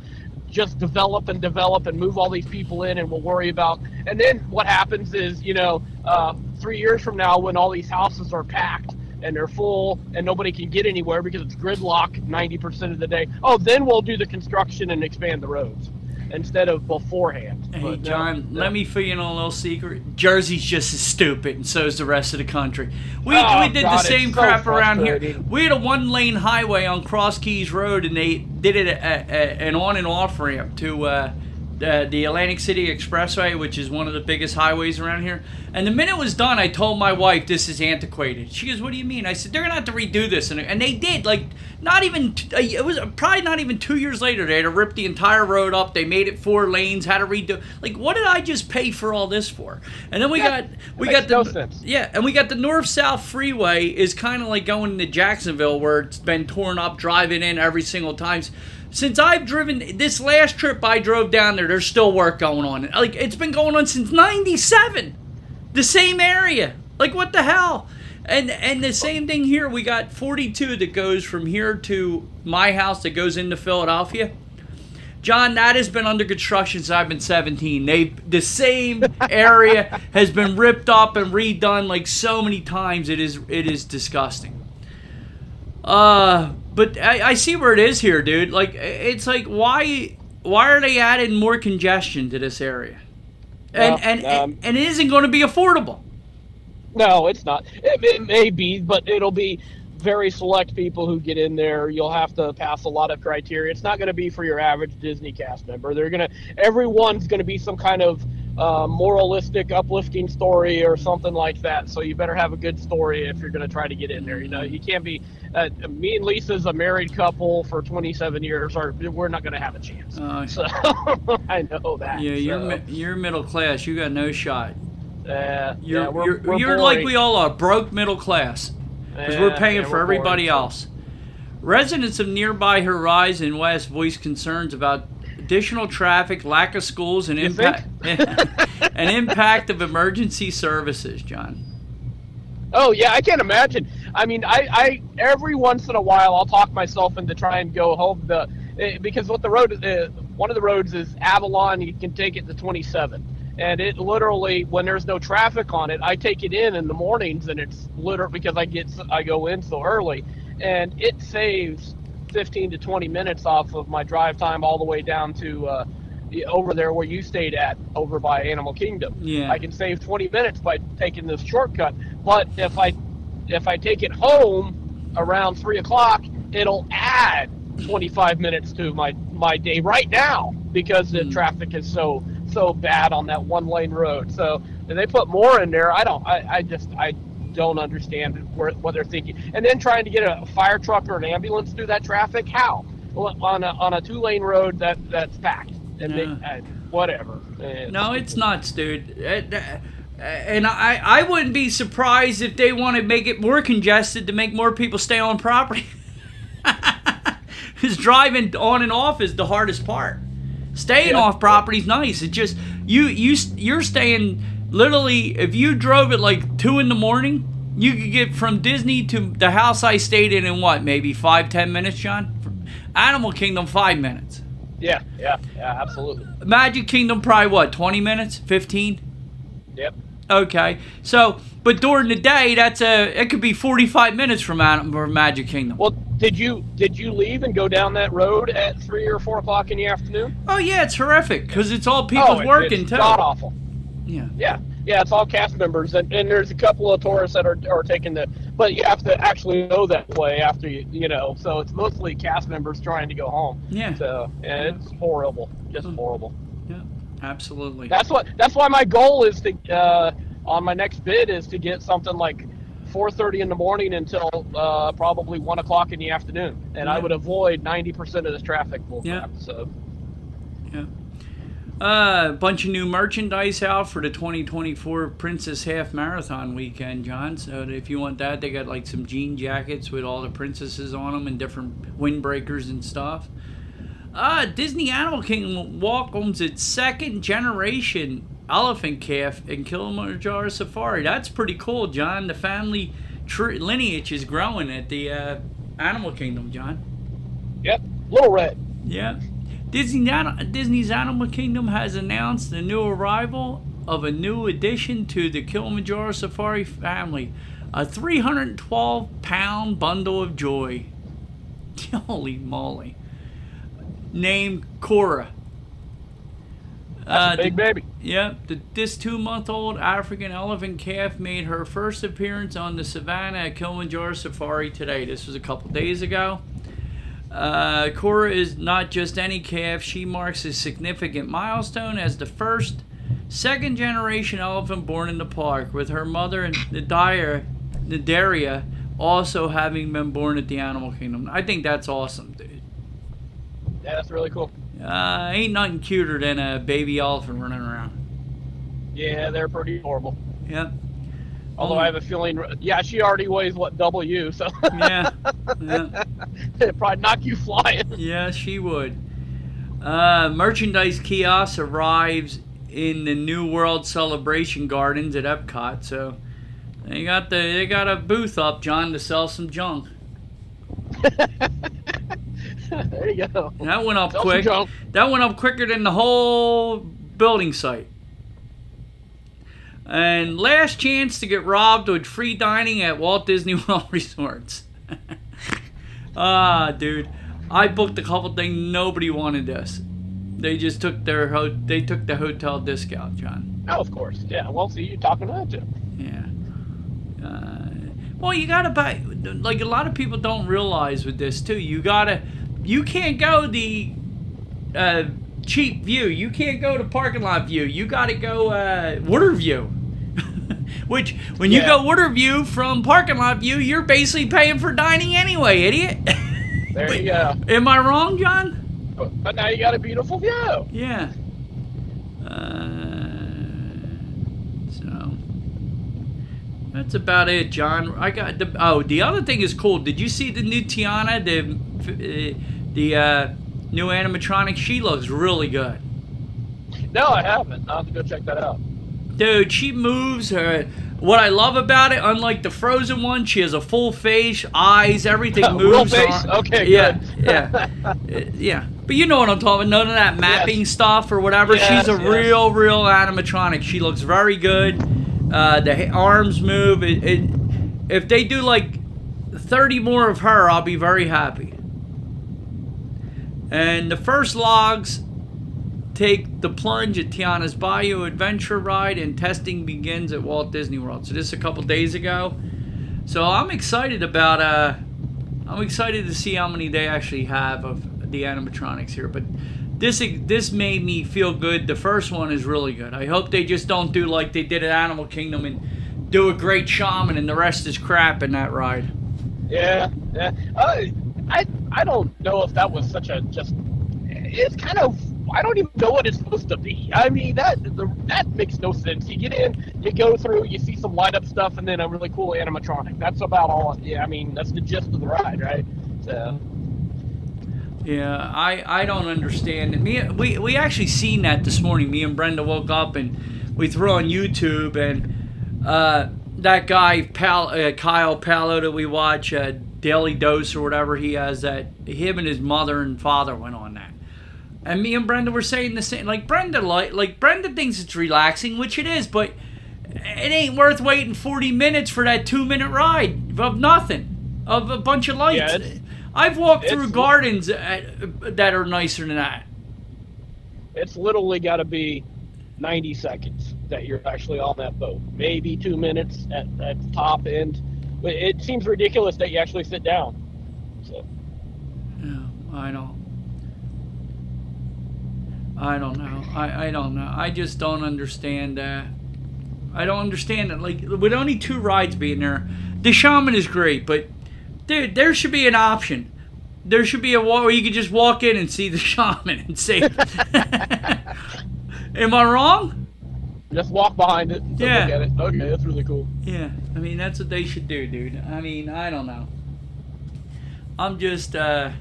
just develop and develop and move all these people in and we'll worry about and then what happens is you know uh, three years from now when all these houses are packed and they're full and nobody can get anywhere because it's gridlock 90% of the day oh then we'll do the construction and expand the roads instead of beforehand Hey, But John, no. let me fill you in on a little secret. Jersey's just as stupid, and so is the rest of the country. We, Oh, we did God, the same so crap around here. We had a one lane highway on Cross Keys Road, and they did it a, a, an on and off ramp to uh, the, the Atlantic City Expressway, which is one of the biggest highways around here. And the minute it was done, I told my wife, This is antiquated. She goes, What do you mean? I said, They're going to have to redo this. And, and they did. Like, not even, uh, it was probably not even two years later, they had to rip the entire road up. They made it four lanes, had to redo. Like, what did I just pay for all this for? And then we Yeah, got, we got the, no yeah, and we got the north south freeway is kind of like going to Jacksonville where it's been torn up, driving in every single time. Since I've driven this last trip I drove down there, there's still work going on. Like it's been going on since '97, the same area. Like what the hell? And and the same thing here. We got 42 that goes from here to my house that goes into Philadelphia. John, that has been under construction since I've been 17. They the same area has been ripped up and redone like so many times. It is it is disgusting. Uh, but I, I see where it is here, dude. Like it's like why why are they adding more congestion to this area? And Well, and, um, and it isn't going to be affordable. No, it's not. It, it may be, but it'll be very select people who get in there. You'll have to pass a lot of criteria. It's not going to be for your average Disney cast member. They're gonna. Everyone's going to be some kind of uh, moralistic, uplifting story or something like that. So you better have a good story if you're going to try to get in there. You know, you can't be. Uh, me and Lisa's a married couple for 27 years, or we're not going to have a chance. Uh, So I know that. yeah, you're mi- you're middle class. You got no shot. uh, You're yeah, we're, you're, we're you're like we all are, broke middle class. because we're paying yeah, for we're everybody boring, else. Residents of nearby Horizon West voiced concerns about additional traffic, lack of schools, and You impact and impact of emergency services. John. Oh yeah, I can't imagine. I mean, I, I every once in a while I'll talk myself into try and go home the eh, because what the road uh, one of the roads is Avalon. You can take it to 27, and it literally when there's no traffic on it, I take it in in the mornings, and it's literally because I get I go in so early, and it saves 15 to 20 minutes off of my drive time all the way down to. Uh, over there where you stayed at over by Animal Kingdom. Yeah. I can save 20 minutes by taking this shortcut. But if I if I take it home around three o'clock, it'll add 25 minutes to my my day right now because the Hmm. traffic is so so bad on that one lane road. So they put more in there, I don't. I, I just I don't understand what they're thinking. And then trying to get a fire truck or an ambulance through that traffic, how? On a, on a two lane road that that's packed and they, uh, whatever. No, it's nuts, dude. Uh, uh, And I, I wouldn't be surprised if they want to make it more congested to make more people stay on property. Because driving on and off is the hardest part. Staying Yeah. off property's nice. It just you you you're staying literally. If you drove at like two in the morning, you could get from Disney to the house I stayed in in what maybe five ten minutes, John. Animal Kingdom five minutes. Yeah, yeah, yeah, absolutely. Magic Kingdom probably what twenty minutes, fifteen. Yep. Okay, so but during the day, that's a it could be forty five minutes from Adam or Magic Kingdom. Well, did you did you leave and go down that road at three or four o'clock in the afternoon? Oh yeah, it's horrific because it's all oh, people oh, working it's too. God awful. Yeah, Yeah, yeah, it's all cast members, and, and there's a couple of tourists that are, are taking the, but you have to actually go that way after you, you know. So it's mostly cast members trying to go home. yeah, So and it's horrible, just horrible. yeah, absolutely. That's what. That's why my goal is to, uh, on my next bid, is to get something like 4:30 in the morning until uh, probably one o'clock in the afternoon, and I would avoid 90% of this traffic. bull Yeah. crap, So Yeah. Uh, a bunch of new merchandise out for the 2024 Princess Half Marathon weekend, John. So if you want that, they got like some jean jackets with all the princesses on them and different windbreakers and stuff. Uh, Disney Animal Kingdom welcomes its second generation elephant calf in Kilimanjaro Safari. That's pretty cool, John. The family tree lineage is growing at the uh, Animal Kingdom, John. yep, little red. Yeah. Disney Disney's Animal Kingdom has announced the new arrival of a new addition to the Kilimanjaro Safari family, a 312 pound bundle of joy. Holy moly. Named Cora. That's Uh, a big baby. Yep, the, this two month old African elephant calf made her first appearance on the savannah at Kilimanjaro Safari today. This was a couple days ago. Uh, Cora is not just any calf, she marks a significant milestone as the first second generation elephant born in the park, with her mother, Nadia, Nadaria, also having been born at the Animal Kingdom. I think that's awesome, dude. Yeah, that's really cool. Uh, ain't nothing cuter than a baby elephant running around. Yeah, they're pretty horrible. Yep. Although I have a feeling, yeah, she already weighs what double you, so yeah, yeah, it'd probably knock you flying. yeah, she would. Uh, merchandise kiosk arrives in the New World Celebration Gardens at Epcot, so they got the they got a booth up, John, to sell some junk. there you go. That went up Sell quick. That went up quicker than the whole building site. And last chance to get robbed with free dining at Walt Disney World Resorts. ah, dude, I booked a couple things. Nobody wanted this. They just took their ho- they took the hotel discount, John. Oh, of course. Yeah. Well, see, you talking about it. Yeah. Uh, well, you gotta buy. Like a lot of people don't realize with this too. You gotta. You can't go the uh, cheap view. You can't go to parking lot view. You gotta go uh, water view. Which, when you Yeah. go water view from parking lot view, you're basically paying for dining anyway, idiot. There you go. Am I wrong, John? But but now you got a beautiful view. Yeah. Uh, so that's about it, John. I got the oh the other thing is cool. Did you see the new Tiana? The uh, the uh, new animatronic. She looks really good, No, I haven't. I'll have to go check that out. Dude. She moves her. What I love about it, unlike the Frozen one, she has a full face, eyes, everything moves. face? on- Okay, yeah, good. yeah, Uh, yeah. But you know what I'm talking. about. None of that mapping Yes. stuff or whatever. Yes, She's a yes. real, real animatronic. She looks very good. Uh, the arms move. It, it, if they do like 30 more of her, I'll be very happy. And the first logs take the plunge at Tiana's Bayou Adventure Ride, and testing begins at Walt Disney World. So this is a couple days ago. So I'm excited about. Uh, I'm excited to see how many they actually have of the animatronics here. But this this made me feel good. The first one is really good. I hope they just don't do like they did at Animal Kingdom and do a great shaman, and the rest is crap in that ride. Yeah, yeah. Uh, I I don't know if that was such a just. It's kind of I don't even know what it's supposed to be. I mean that the, that makes no sense. You get in, you go through, you see some light up stuff, and then a really cool animatronic. That's about all. Yeah, I mean that's the gist of the ride, right? So. Yeah, I, I don't understand. Me we we actually seen that this morning. Me and Brenda woke up and we threw on YouTube and uh, that guy Pal uh, Kyle Palo that we watch uh, Daily Dose or whatever he has that him and his mother and father went on that. And me and Brenda were saying the same. Like Brenda like like Brenda thinks it's relaxing, which it is, but it ain't worth waiting 40 minutes for that two minute ride of nothing of a bunch of lights. Yeah, I've walked through gardens at, that are nicer than that. it's literally got to be 90 seconds that you're actually on that boat. Maybe two minutes at, at the top end. But it seems ridiculous that you actually sit down. So, Yeah, I don't. I don't know. I, I don't know. I just don't understand. Uh, I don't understand it. Like with only two rides being there, the shaman is great, but there there should be an option. There should be a wa- where you could just walk in and see the shaman and say, "Am I wrong?" just walk behind it. And Yeah. It. Okay, that's really cool. Yeah, I mean that's what they should do, dude. I mean, I don't know. I'm just uh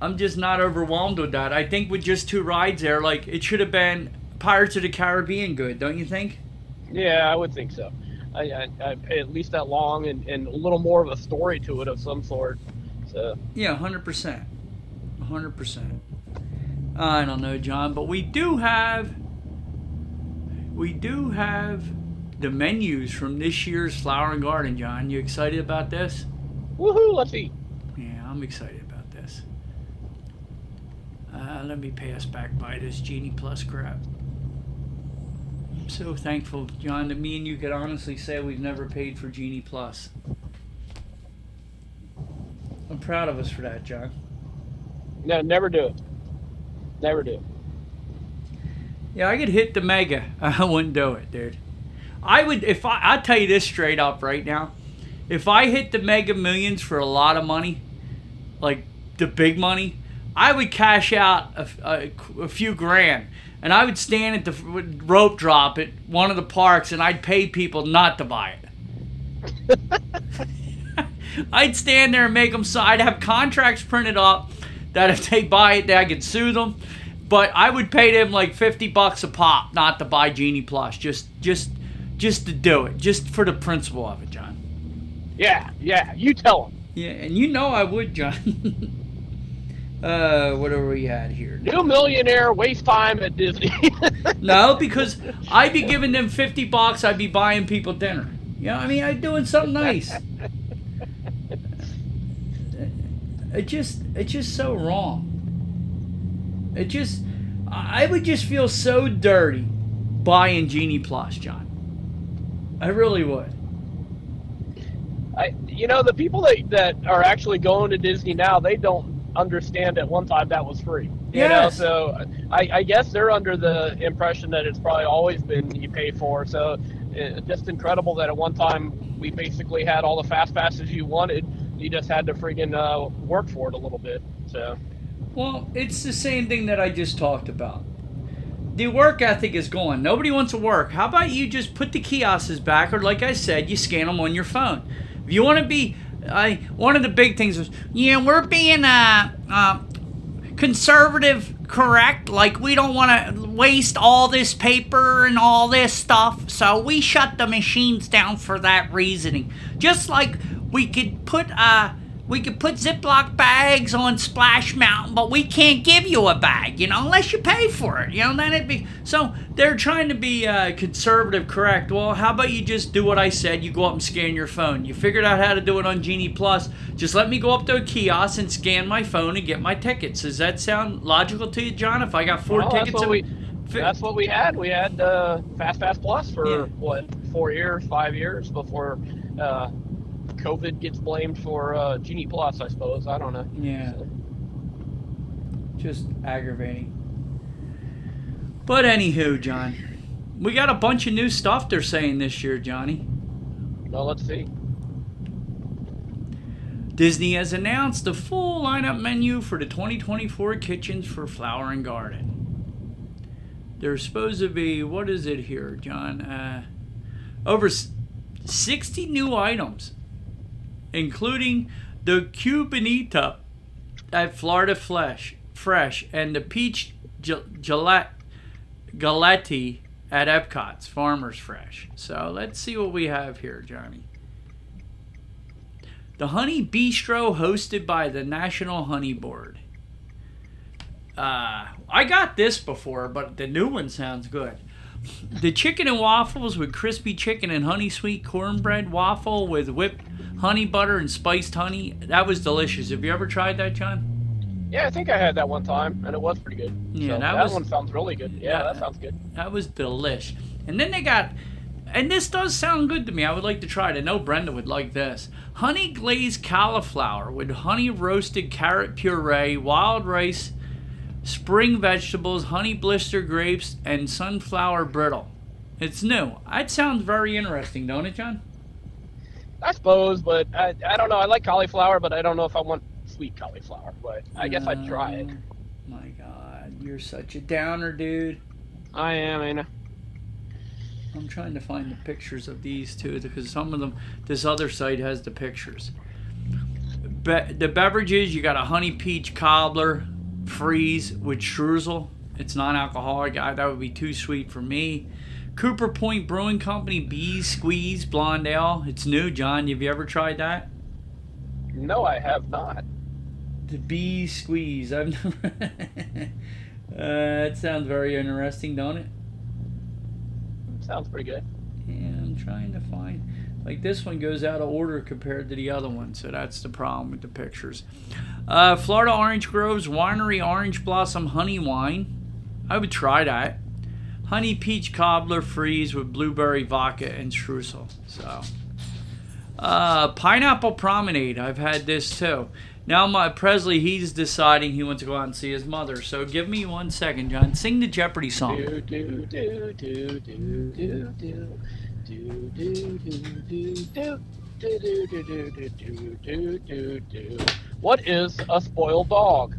I'm just not overwhelmed with that. I think with just two rides there, like it should have been Pirates of the Caribbean good, don't you think? Yeah, I would think so. I, I, I pay at least that long and, and a little more of a story to it of some sort. So, Yeah, 100%. 100%. I don't know, John, but we do have we do have the menus from this year's Flower and Garden, John. You excited about this? woohoo, let's eat. Yeah, I'm excited. Uh, let me pass back by this Genie Plus crap. I'm so thankful, John, that me and you could honestly say we've never paid for Genie Plus. I'm proud of us for that, John. No, never do it. Never do. it. Yeah, I could hit the mega. I wouldn't do it, dude. I would if I I'll tell you this straight up right now. If I hit the mega millions for a lot of money, like the big money, I would cash out a, a, a few grand and I would stand at the rope drop at one of the parks and I'd pay people not to buy it. I'd stand there and make them so I'd have contracts printed up that if they buy it, that I could sue them. But I would pay them like fifty bucks a pop not to buy Genie Plus, just just just to do it, just for the principle of it, John. Yeah, yeah, you tell them. Yeah, and you know I would, John. uh, what are we at here? New millionaire, waste time at Disney. No, because I'd be giving them fifty bucks. I'd be buying people dinner. You know, I mean, I'd doing something nice. It just, it's just so wrong. It just, I would just feel so dirty buying Genie Plus, John. I really would. I, you know, the people that, that are actually going to Disney now, they don't understand at one time that was free. You know, so I, I guess they're under the impression that it's probably always been you pay for. So it's just incredible that at one time we basically had all the fast passes you wanted. You just had to friggin' uh, work for it a little bit. So Well, it's the same thing that I just talked about. The work ethic is gone. Nobody wants to work. How about you just put the kiosks back, or like I said, you scan them on your phone. If you want to be, I one of the big things was, yeah, we're being uh, uh, conservative correct. Like we don't want to waste all this paper and all this stuff, so we shut the machines down for that reasoning. Just like we could put uh we could put Ziploc bags on Splash Mountain, but we can't give you a bag, you know, unless you pay for it. You know, then it'd be so they're trying to be uh, conservative correct. Well, how about you just do what I said? You go up and scan your phone. You figured out how to do it on Genie Plus. Just let me go up to a kiosk and scan my phone and get my tickets. Does that sound logical to you, John? If I got four Well, tickets, we- that's what we had. We had uh, Fast Pass Plus for Yeah. what four years, five years before uh, COVID gets blamed for uh, Genie Plus. I suppose I don't know. Yeah. Just aggravating. But anywho, John, we got a bunch of new stuff they're saying this year, Johnny. Well, let's see. Disney has announced the full lineup menu for the 2024 Kitchens for Flower and Garden. There's supposed to be, what is it here, John? Uh, over 60 new items, including the Cubanita at Florida Flesh, Fresh and the Peach Gillette, Galati at Epcot's Farmers Fresh. So let's see what we have here, Johnny. The Honey Bistro, hosted by the National Honey Board. Uh, I got this before, but the new one sounds good. The chicken and waffles with crispy chicken and honey sweet cornbread waffle with whipped honey butter and spiced honey. That was delicious. Have you ever tried that, John? Yeah, I think I had that one time, and it was pretty good. Yeah, So that that, was- one sounds really good. Yeah, Yeah. that sounds good. That was delish. And then they got, and this does sound good to me. I would like to try it. I know Brenda would like this. Honey glazed cauliflower with honey roasted carrot puree, wild rice, spring vegetables, honey blister grapes, and sunflower brittle. It's new. That sounds very interesting, don't it, John? I suppose, but I, I don't know. I like cauliflower, but I don't know if I want sweet cauliflower. But I guess I'd try it. Uh, My God, you're such a downer, dude. I am, ain't I? I'm trying to find the pictures of these two because some of them, this other site has the pictures. Be- the beverages, you got a honey peach cobbler, freeze with streusel. It's non-alcoholic. I, that would be too sweet for me. Cooper Point Brewing Company Bees Squeeze Blonde Ale. It's new, John. Have you ever tried that? No, I have not. The Bee Squeeze. I've never. uh, it sounds very interesting, don't it? Sounds pretty good. Yeah, I'm trying to find. Like this one goes out of order compared to the other one, so that's the problem with the pictures. Uh, Florida Orange Groves Winery Orange Blossom Honey Wine. I would try that. Honey Peach Cobbler Freeze with blueberry vodka and streusel. So, uh, Pineapple Promenade. I've had this too. Now my Presley, he's deciding he wants to go out and see his mother. So give me one second, John. Sing the Jeopardy song. What is a spoiled dog?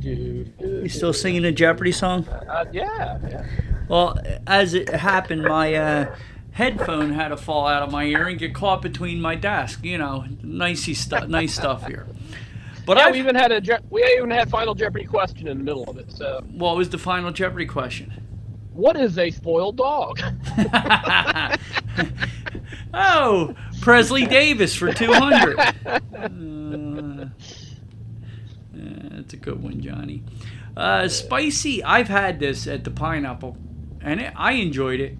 You still singing the Jeopardy song? Uh, yeah, yeah. Well, as it happened, my uh, headphone had to fall out of my ear and get caught between my desk. You know, nicey stuff, nice stuff here. But yeah, I, we even had a Je- we even had Final Jeopardy question in the middle of it. So, what was the final Jeopardy question? what is a spoiled dog? oh, Presley Davis for two hundred. Uh, that's a good one, Johnny. Uh, spicy. I've had this at the pineapple, and it, I enjoyed it.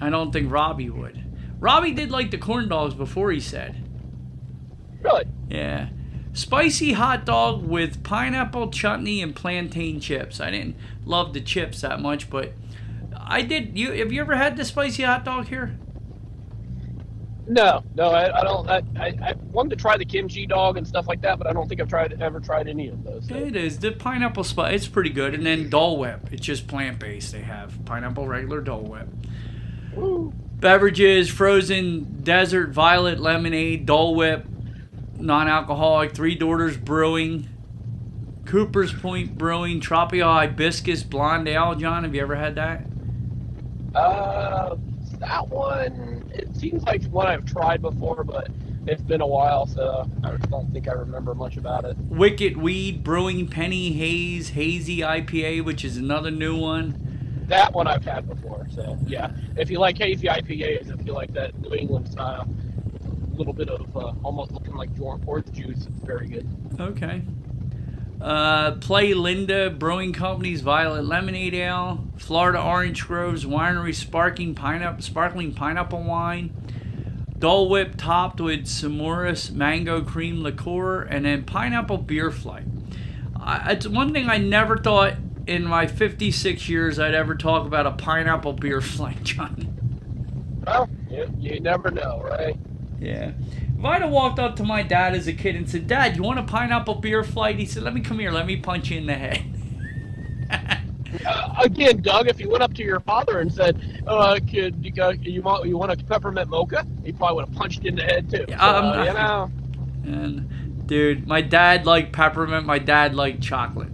I don't think Robbie would. Robbie did like the corn dogs before. He said. really? Yeah. Spicy hot dog with pineapple chutney and plantain chips. I didn't love the chips that much, but I did. You have you ever had the spicy hot dog here? No, no, I, I don't. I, I, I wanted to try the kimchi dog and stuff like that, but I don't think I've tried ever tried any of those. So. It is the pineapple spice. It's pretty good, and then Dole Whip. It's just plant based. They have pineapple regular Dole Whip. Woo. Beverages: frozen desert violet lemonade, Dole Whip, non-alcoholic, Three Daughters Brewing, Cooper's Point Brewing, Tropio Hibiscus Blonde Ale. John, have you ever had that? Uh, that one. It seems like one I've tried before, but it's been a while, so I don't think I remember much about it. Wicked Weed Brewing Penny Haze Hazy IPA, which is another new one. That one I've had before, so yeah. If you like hazy IPAs, if you like that New England style, a little bit of uh, almost looking like orange orange juice, it's very good. Okay. Uh, Playalinda Brewing Company's Violet Lemonade Ale, Florida Orange Groves Winery Sparkling Pineapple Sparkling Pineapple Wine, Dole Whip topped with Sōmrus Mango Cream Liqueur, and then Pineapple Beer Flight. I, it's one thing I never thought in my 56 years I'd ever talk about a pineapple beer flight, Johnny. Well, you, you never know, right? Yeah. If I'd have walked up to my dad as a kid and said, Dad, you want a pineapple beer flight? He said, Let me come here, let me punch you in the head. Uh, again, Doug, if you went up to your father and said, uh, "Could you, uh, you want you want a peppermint mocha?" He probably would have punched you in the head too. So, Um, you know, And dude, my dad liked peppermint. My dad liked chocolate.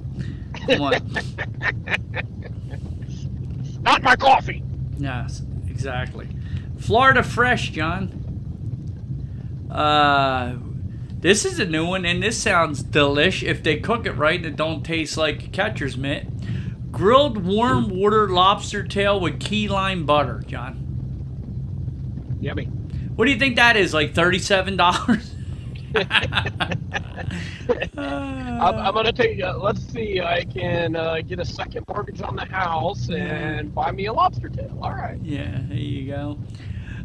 Come on. not my coffee. yes, exactly. Florida Fresh, John. Uh, this is a new one, and this sounds delish if they cook it right and it don't taste like catcher's mitt. Grilled warm water lobster tail with key lime butter, John. Yummy. What do you think that is? Like thirty-seven dollars? I'm, I'm gonna take. Uh, let's see. I can uh, get a second mortgage on the house and buy me a lobster tail. All right. Yeah, there you go.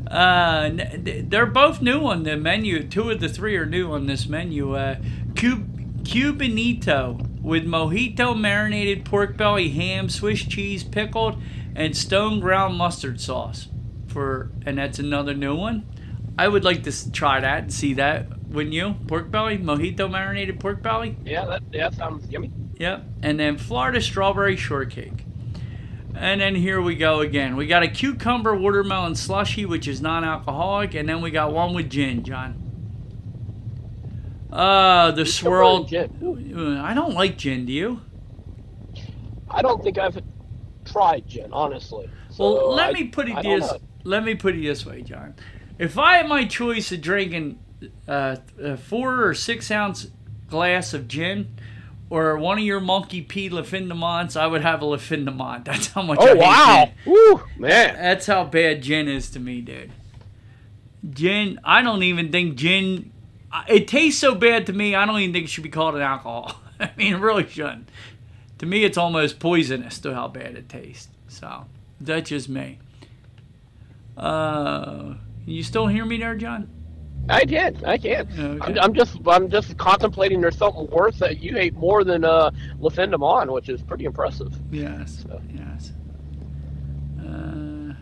Uh, n- they're both new on the menu. Two of the three are new on this menu. Uh, Cub- Cubanito with mojito marinated pork belly, ham, Swiss cheese, pickled, and stone ground mustard sauce. For and that's another new one. I would like to try that and see that. Wouldn't you? Pork belly, mojito marinated pork belly. Yeah, that yeah sounds yummy. Yep. And then Florida strawberry shortcake. And then here we go again. We got a cucumber watermelon slushy, which is non-alcoholic, and then we got one with gin, John. Uh, the. Gin. Uh, I don't like gin. Do you? I don't think I've tried gin, honestly. Well, let I- me put it I this. Let me put it this way, John. If I had my choice of drinking uh, a four or six ounce glass of gin, or one of your monkey P Lafindamonts, I would have a Lafindamont. That's how much. I Oh hate wow! Woo, man. That's how bad gin is to me, dude. Gin, I don't even think gin. It tastes so bad to me. I don't even think it should be called an alcohol. I mean, it really shouldn't. To me, it's almost poisonous to how bad it tastes. So that's just me. Uh, you still hear me there, John? I did. I can. Okay. I'm, I'm just. I'm just contemplating. There's something worse that you hate more than uh, Lafindamon, which is pretty impressive. Yes. So- Yes. Uh,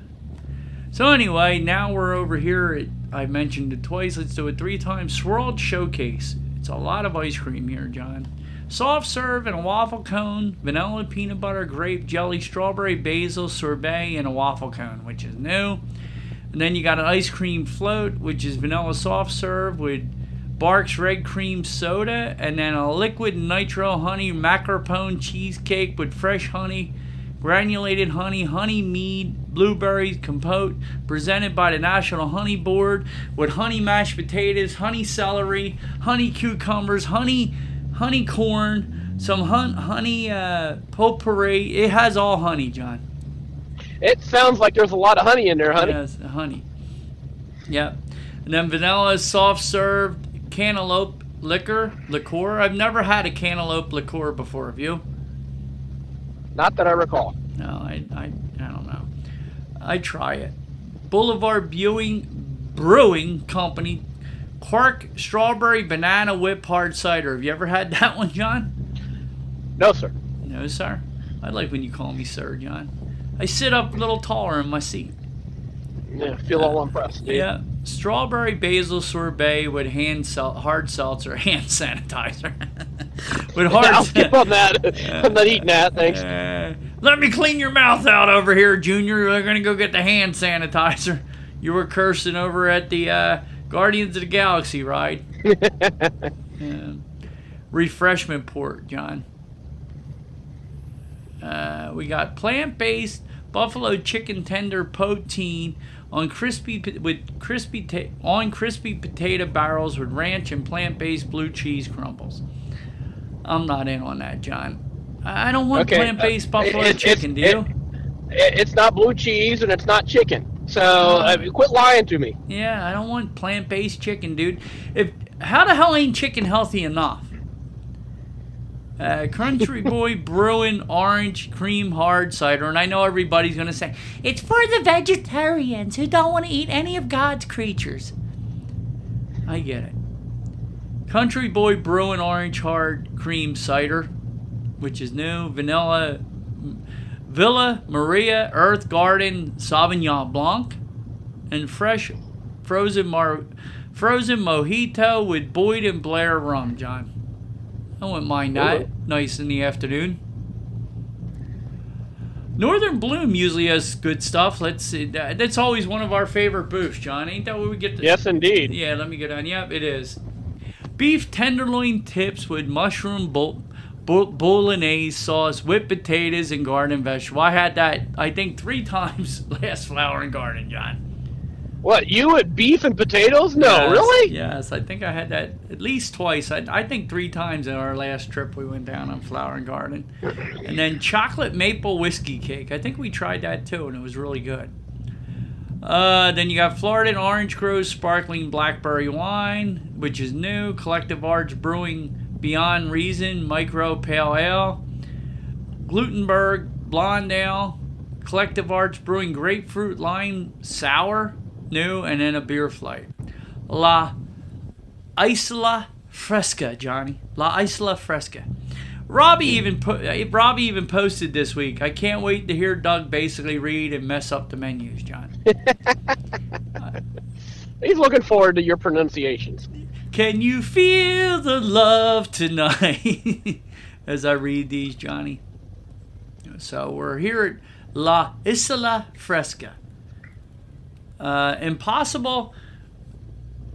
so anyway, now we're over here. At, I mentioned it twice. Let's do it three times. Swirled showcase. It's a lot of ice cream here, John. Soft serve in a waffle cone, vanilla, peanut butter, grape, jelly, strawberry, basil, sorbet, and a waffle cone, which is new. And then you got an ice cream float, which is vanilla soft serve with Barq's red cream soda, and then a liquid nitro honey mascarpone cheesecake with fresh honey, granulated honey, honey mead, blueberries compote, presented by the National Honey Board with honey mashed potatoes, honey celery, honey cucumbers, honey honey corn, some hun- honey uh, potpourri. It has all honey, John. It sounds like there's a lot of honey in there, honey. Yes, honey. Yep. And then vanilla soft served cantaloupe liquor, liqueur. I've never had a cantaloupe liqueur before. Have you? Not that I recall. No, I, I, I don't know. I try it. Boulevard Brewing Brewing Company, Quirk Strawberry Banana Whip Hard Cider. Have you ever had that one, John? No, sir. No, sir. I like when you call me sir, John. I sit up a little taller in my seat. Yeah, feel all impressed. dude. Yeah, strawberry basil sorbet with hand sel- hard seltzer, hand sanitizer. with hard. I'll skip on that. I'm not eating that. Thanks. Uh, let me clean your mouth out over here, Junior. We're gonna go get the hand sanitizer. You were cursing over at the uh, Guardians of the Galaxy ride. Yeah. refreshment port, John. Uh, we got plant-based buffalo chicken tender poutine on crispy with crispy ta- on crispy potato barrels with ranch and plant-based blue cheese crumbles. I'm not in on that, John. I don't want Okay, plant-based uh, buffalo it- it's- chicken. Do you? It- It's not blue cheese and it's not chicken. So uh, quit lying to me. Yeah, I don't want plant-based chicken, dude. If how the hell ain't chicken healthy enough? Uh, Country Boy Brewing Orange Cream Hard Cider, and I know everybody's gonna say it's for the vegetarians who don't want to eat any of God's creatures. I get it. Country Boy Brewing Orange Hard Cream Cider, which is new, vanilla, Villa Maria Earth Garden Sauvignon Blanc, and fresh frozen mar frozen mojito with Boyd and Blair rum, John. I wouldn't mind that. Nice in the afternoon. Northern Bloom usually has good stuff. Let's see. That, that's always one of our favorite booths, John. Ain't that where we get the Yes, indeed. Yeah, let me get on. Yep, it is. Beef tenderloin tips with mushroom bo- bo- bolognese sauce, whipped potatoes, and garden vegetable. I had that, I think, three times last Flower and Garden, John. What you at beef and potatoes? No, Yes, really? Yes, I think I had that at least twice. I, I think three times in our last trip we went down on Flower and Garden. And then chocolate maple whiskey cake. I think we tried that too, and it was really good. Uh, then you got Florida and Orange Grove Sparkling Blackberry Wine, which is new. Collective Arts Brewing Beyond Reason Micro Pale Ale. Glutenberg Blonde Ale. Collective Arts Brewing Grapefruit Lime Sour, new, and then a beer flight. La Isla Fresca, Johnny. La Isla Fresca. Robbie hmm. even put. Eh, Robbie even posted this week. I can't wait to hear Doug basically read and mess up the menus, John. Uh, He's looking forward to your pronunciations. Can you feel the love tonight? As I read these, Johnny. So we're here at La Isla Fresca. Uh, impossible.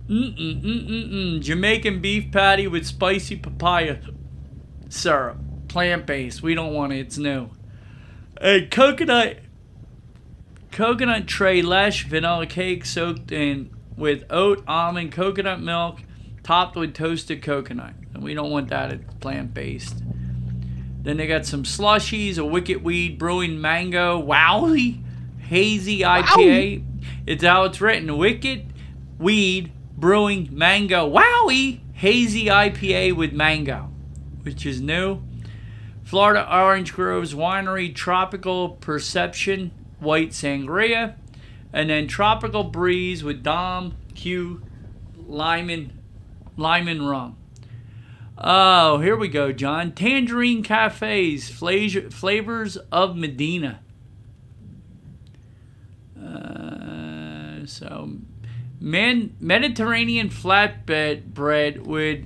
Mm-mm-mm-mm-mm. Jamaican beef patty with spicy papaya syrup. Plant based. We don't want it. It's new. A coconut coconut tres leches vanilla cake soaked in with oat, almond, coconut milk, topped with toasted coconut. And we don't want that. It's plant based. Then they got some slushies, a Wicked Weed Brewing Mango Wowie Hazy IPA. It's how it's written. Wicked Weed Brewing Mango Wowie Hazy IPA with mango, which is new. Florida Orange Groves Winery Tropical Perception White Sangria. And then Tropical Breeze with Don Q Lyman, Lyman Rum. Oh, here we go, John. Tangerine Cafes, flavor, flavors of Medina. Uh, so, man, Mediterranean flatbread bread with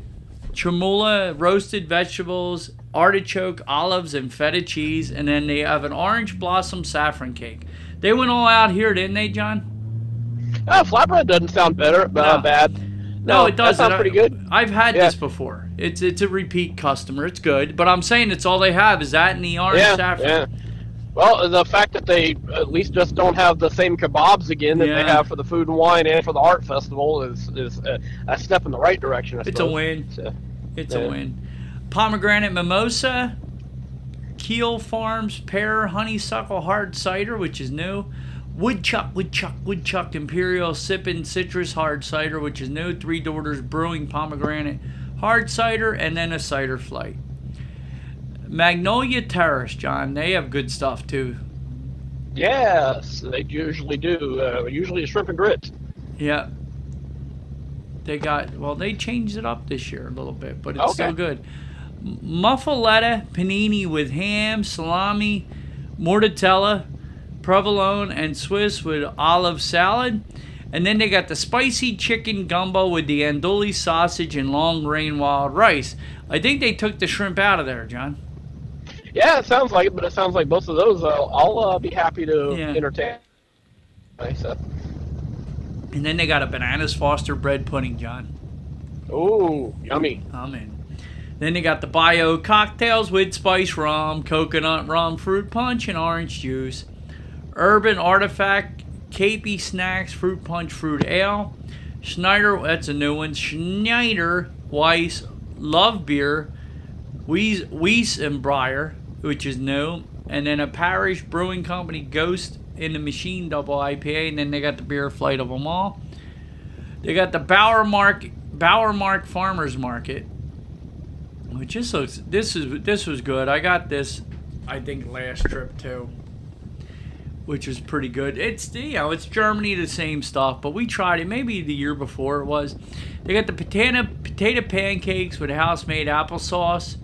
tremula, roasted vegetables, artichoke, olives, and feta cheese, and then they have an orange blossom saffron cake. They went all out here, didn't they, John? Uh, flatbread doesn't sound better, uh, No. bad. No, it doesn't. That sounds pretty good. I've had Yeah. this before. It's it's a repeat customer. It's good, but I'm saying it's all they have is that and the orange Yeah, saffron. yeah. Well, the fact that they at least just don't have the same kebabs again that Yeah. they have for the food and wine and for the art festival is is a, a step in the right direction. I It's a suppose. win. So, It's Yeah. a win. Pomegranate mimosa, Keel Farms pear honeysuckle hard cider, which is new. Woodchuck, Woodchuck, Woodchuck Imperial Sippin' Citrus Hard Cider, which is new. Three Daughters Brewing Pomegranate Hard Cider, and then a cider flight. Magnolia Terrace, John. They have good stuff too. yes, they usually do. Uh, usually a shrimp and grits. Yeah. They got well. They changed it up this year a little bit, but it's still good. Muffaletta panini with ham, salami, mortadella, provolone, and Swiss with olive salad. And then they got the spicy chicken gumbo with the andouille sausage and long grain wild rice. I think they took the shrimp out of there, John. Yeah, it sounds like it, but it sounds like both of those uh, I'll uh, be happy to Yeah. entertain. Nice. And then they got a bananas Foster bread pudding, John. ooh, yummy. I'm in. Then they got the bio cocktails with spice rum, coconut rum, fruit punch, and orange juice. Urban artifact, capey snacks, fruit punch, fruit ale. Schneider, that's a new one. Schneider Weiss Love Beer, Weiss, Weiss and Breyer, which is new. And then a Parish Brewing Company Ghost in the Machine Double IPA. And then they got the beer flight of them all. They got the Bauernmarkt Bauer Mark Farmers Market, which this looks this is this was good. I got this, I think last trip too, which was pretty good. It's you know it's Germany the same stuff, but we tried it maybe the year before it was. They got the potato potato pancakes with house made applesauce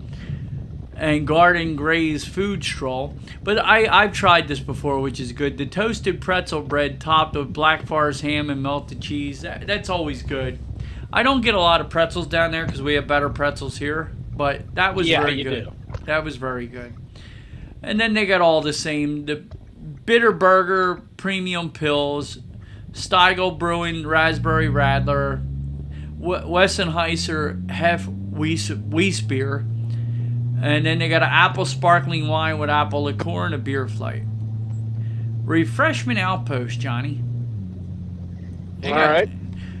and Garden Gray's food stroll. But I, I've tried this before, which is good. The toasted pretzel bread topped with Black Forest ham and melted cheese. That, that's always good. I don't get a lot of pretzels down there because we have better pretzels here, but that was Yeah, very good. do. That was very good. And then they got all the same the Bitburger Premium Pils, Stiegl Brewing Raspberry Radler, W- Wessenheiser Hef Weiss, Weiss beer, and then they got an apple sparkling wine with apple liqueur and a beer flight. Refreshment Outpost, Johnny. All right.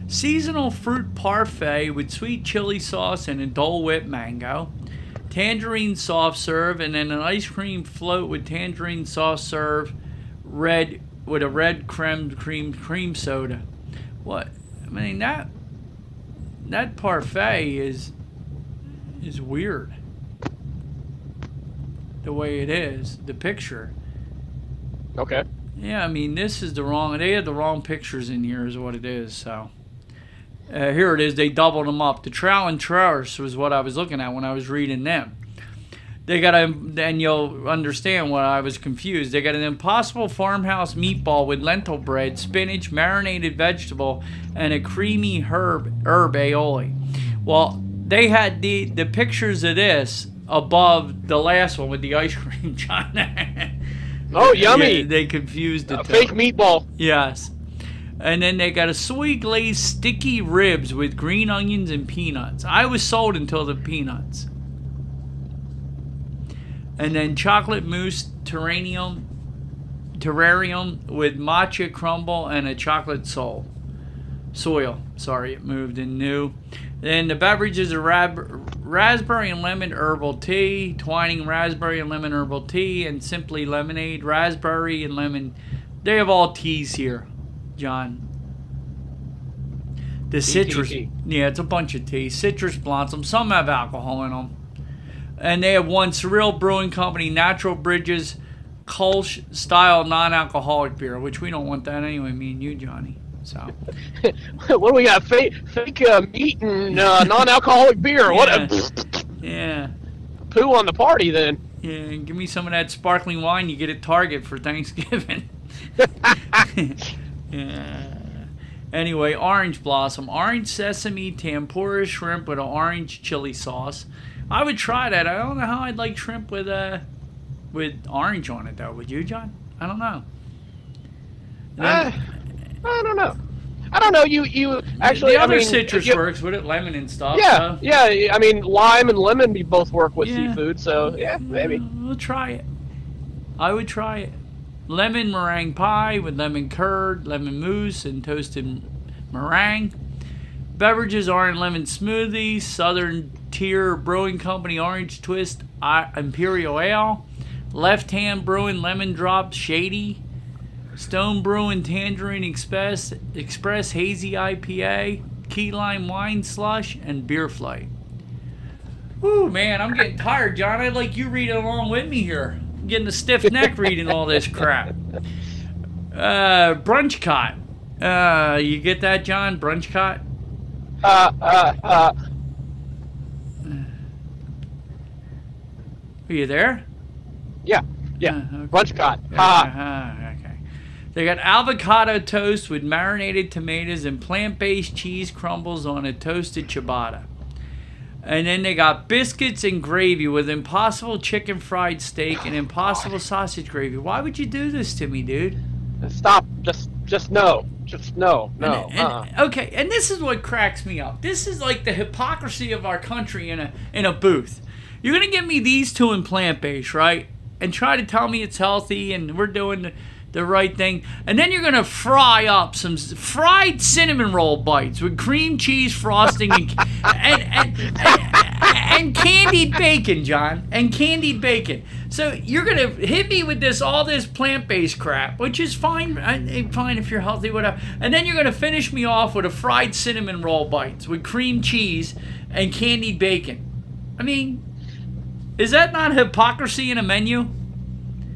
Seasonal fruit parfait with sweet chili sauce and a Dole Whip mango. Tangerine soft serve and then an ice cream float with tangerine soft serve, red with a red creme cream cream soda. What? I mean that that parfait is is weird. The way it is, the picture. Okay. Yeah, I mean, this is the wrong. They had the wrong pictures in here, is what it is. So uh, here it is. They doubled them up. The Trow and Trowers was what I was looking at when I was reading them. They got a, and you'll understand why I was confused. They got an impossible farmhouse meatball with lentil bread, spinach, marinated vegetable, and a creamy herb herb aioli. Well, they had the the pictures of this above the last one with the ice cream, John. Oh, yummy. Yeah, they confused it. A fake meatball. Yes. And then they got a soy glazed sticky ribs with green onions and peanuts. I was sold until the peanuts. And then chocolate mousse terrarium, terrarium with matcha crumble and a chocolate soul. Soil. Sorry, it moved in new. Then the beverages are rab- raspberry and lemon herbal tea, twining raspberry and lemon herbal tea, and simply lemonade, raspberry and lemon. They have all teas here, John. The citrus, tea. yeah, it's a bunch of tea. Citrus blossom. Some have alcohol in them, and they have one Surreal Brewing Company Natural Bridges Kolsch style non-alcoholic beer, which we don't want that anyway. Me and you, Johnny. So what do we got? Fake, fake uh, meat and uh, non-alcoholic beer. What Yeah. a yeah. poo on the party then. Yeah, give me some of that sparkling wine you get at Target for Thanksgiving. yeah. Anyway, orange blossom, orange sesame tempura shrimp with an orange chili sauce. I would try that. I don't know how I'd like shrimp with uh with orange on it though. Would you, John? I don't know. And Uh, then I don't know. I don't know. You you actually the other I mean, citrus you- works with it, lemon and stuff. Yeah, so- yeah. I mean, lime and lemon both work with Yeah. seafood, so yeah, maybe. Uh, We'll try it. I would try it. Lemon meringue pie with lemon curd, lemon mousse, and toasted meringue. Beverages are in lemon smoothie, Southern Tier Brewing Company orange twist I- imperial ale, Left Hand Brewing lemon drop shady, Stone Brewing Tangerine Express Express Hazy IPA, Key Lime Wine Slush, and Beer Flight. Ooh, man, I'm getting tired, John. I'd like you reading along with me here. I'm getting a stiff neck reading all this crap. Uh, brunch cot. Uh, you get that, John? Brunch cot. Uh, uh, uh. Are you there? Yeah, yeah. Uh, okay. Brunch cot. Ha. Uh-huh. They got avocado toast with marinated tomatoes and plant-based cheese crumbles on a toasted ciabatta. And then they got biscuits and gravy with impossible chicken fried steak and impossible sausage gravy. Why would you do this to me, dude? Stop. Just, just no. Just no. No. And- and- okay, and this is what cracks me up. This is like the hypocrisy of our country in a in a booth. You're gonna give me these two in plant based, right? And try to tell me it's healthy and we're doing the, the right thing, and then you're gonna fry up some fried cinnamon roll bites with cream cheese frosting and and, and, and, and candied bacon, John, and candied bacon. So you're gonna hit me with this all this plant-based crap, which is fine, uh, fine if you're healthy, whatever. And then you're gonna finish me off with a fried cinnamon roll bites with cream cheese and candied bacon. I mean, is that not hypocrisy in a menu?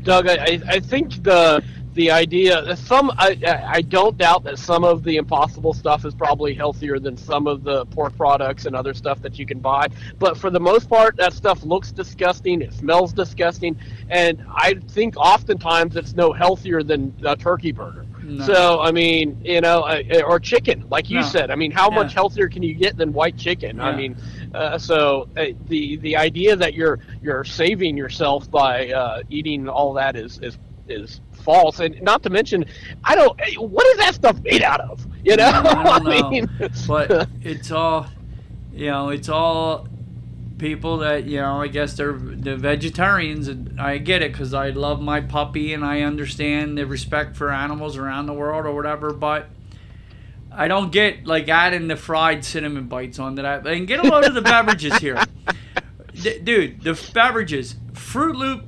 Doug, I, I think the the idea some I, I don't doubt that some of the impossible stuff is probably healthier than some of the pork products and other stuff that you can buy but for the most part that stuff looks disgusting it smells disgusting and i think oftentimes it's no healthier than a turkey burger No. so i mean you know or chicken like you No. said i mean how Yeah. much healthier can you get than white chicken i mean Uh, so uh, the the idea that you're you're saving yourself by uh, eating all that is is is false. And not to mention, I don't. What is that stuff made out of? You know, I don't know. but it's all, you know, it's all people that you know. I guess they're the vegetarians, and I get it because I love my puppy and I understand the respect for animals around the world or whatever. But I don't get like adding the fried cinnamon bites on that. And get a load of the beverages here, D- dude. The beverages, Fruit Loop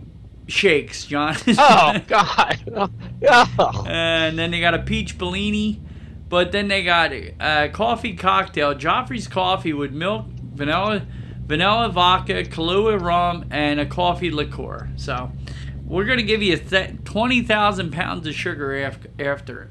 shakes, John. oh God. Oh. Uh, and then they got a peach Bellini, but then they got a coffee cocktail, Joffrey's coffee with milk, vanilla, vanilla vodka, Kahlua rum, and a coffee liqueur. So we're gonna give you th- twenty thousand pounds of sugar after after it.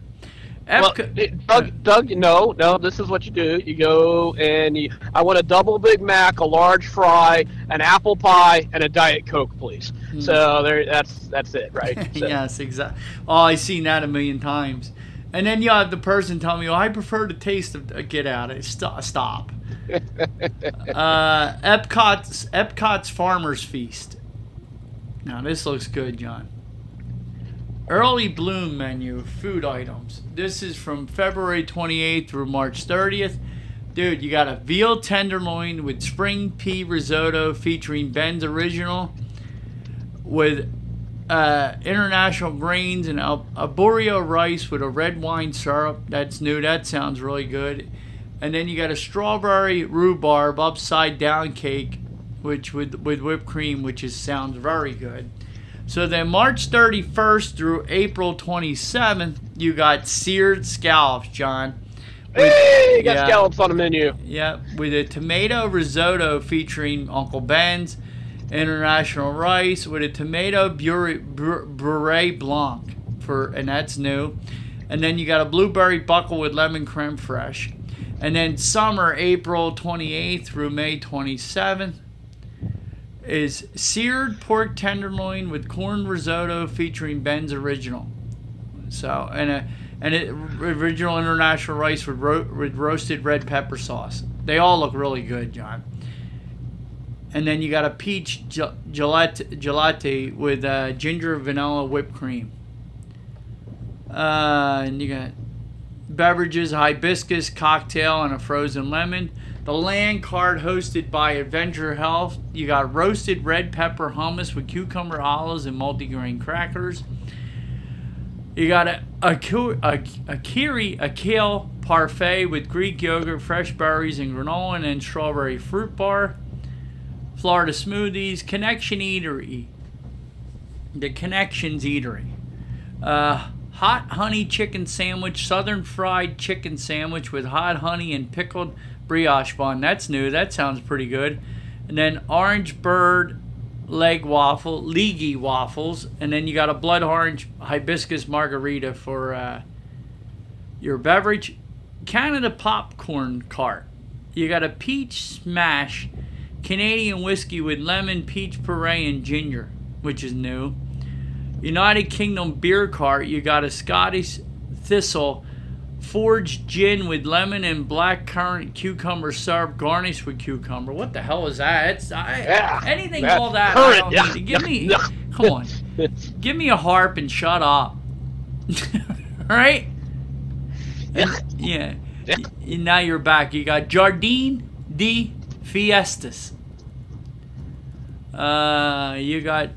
Well, Doug, uh, Doug, no, no. This is what you do. You go and you. I want a double Big Mac, a large fry, an apple pie, and a Diet Coke, please. Mm. So there, that's that's it, right? So. yes, exactly. Oh, I've seen that a million times. And then you have the person tell me, "Oh, I prefer the taste of uh, get out of it. Stop." stop. uh, Epcot's Epcot's Farmers Feast. Now this looks good, John. Early bloom menu food items. This is from February 28th through March 30th. Dude, you got a veal tenderloin with spring pea risotto featuring Ben's original with uh, international greens and a arborio rice with a red wine syrup. That's new. That sounds really good. And then you got a strawberry rhubarb upside down cake, which with with whipped cream, which is sounds very good. So then March 31st through April 27th, you got seared scallops, John. With, hey, you got yeah, scallops on the menu. Yeah, with a tomato risotto featuring Uncle Ben's, international rice with a tomato beurre blanc for, and that's new. And then you got a blueberry buckle with lemon creme fraiche. And then summer, April 28th through May 27th is seared pork tenderloin with corn risotto featuring Ben's original. So and a and it, original international rice with, ro- with roasted red pepper sauce. They all look really good, John. And then you got a peach gelati, gelati with uh, ginger vanilla whipped cream. Uh, and you got beverages, hibiscus cocktail, and a frozen lemon. The land card hosted by AdventHealth. You got roasted red pepper hummus with cucumber olives and multigrain crackers. You got a, a, a, a kiri, a kale parfait with Greek yogurt, fresh berries, and granola, and then strawberry fruit bar. Florida smoothies, Connection Eatery. The Connections Eatery. Uh, hot honey chicken sandwich, southern fried chicken sandwich with hot honey and pickled brioche bun. That's new. That sounds pretty good. And then orange bird leg waffle, leagy waffles, and then you got a blood orange hibiscus margarita for uh, your beverage. Canada popcorn cart. You got a peach smash, Canadian whiskey with lemon, peach puree, and ginger, which is new. United Kingdom beer cart. You got a Scottish thistle forged gin with lemon and black currant cucumber syrup garnished with cucumber. What the hell is that? It's I, yeah, anything all that. Current, I don't yeah. Give me, come on, give me a harp and shut up. right? And, yeah. yeah. now you're back. You got Jardín de Fiestas. Uh, you got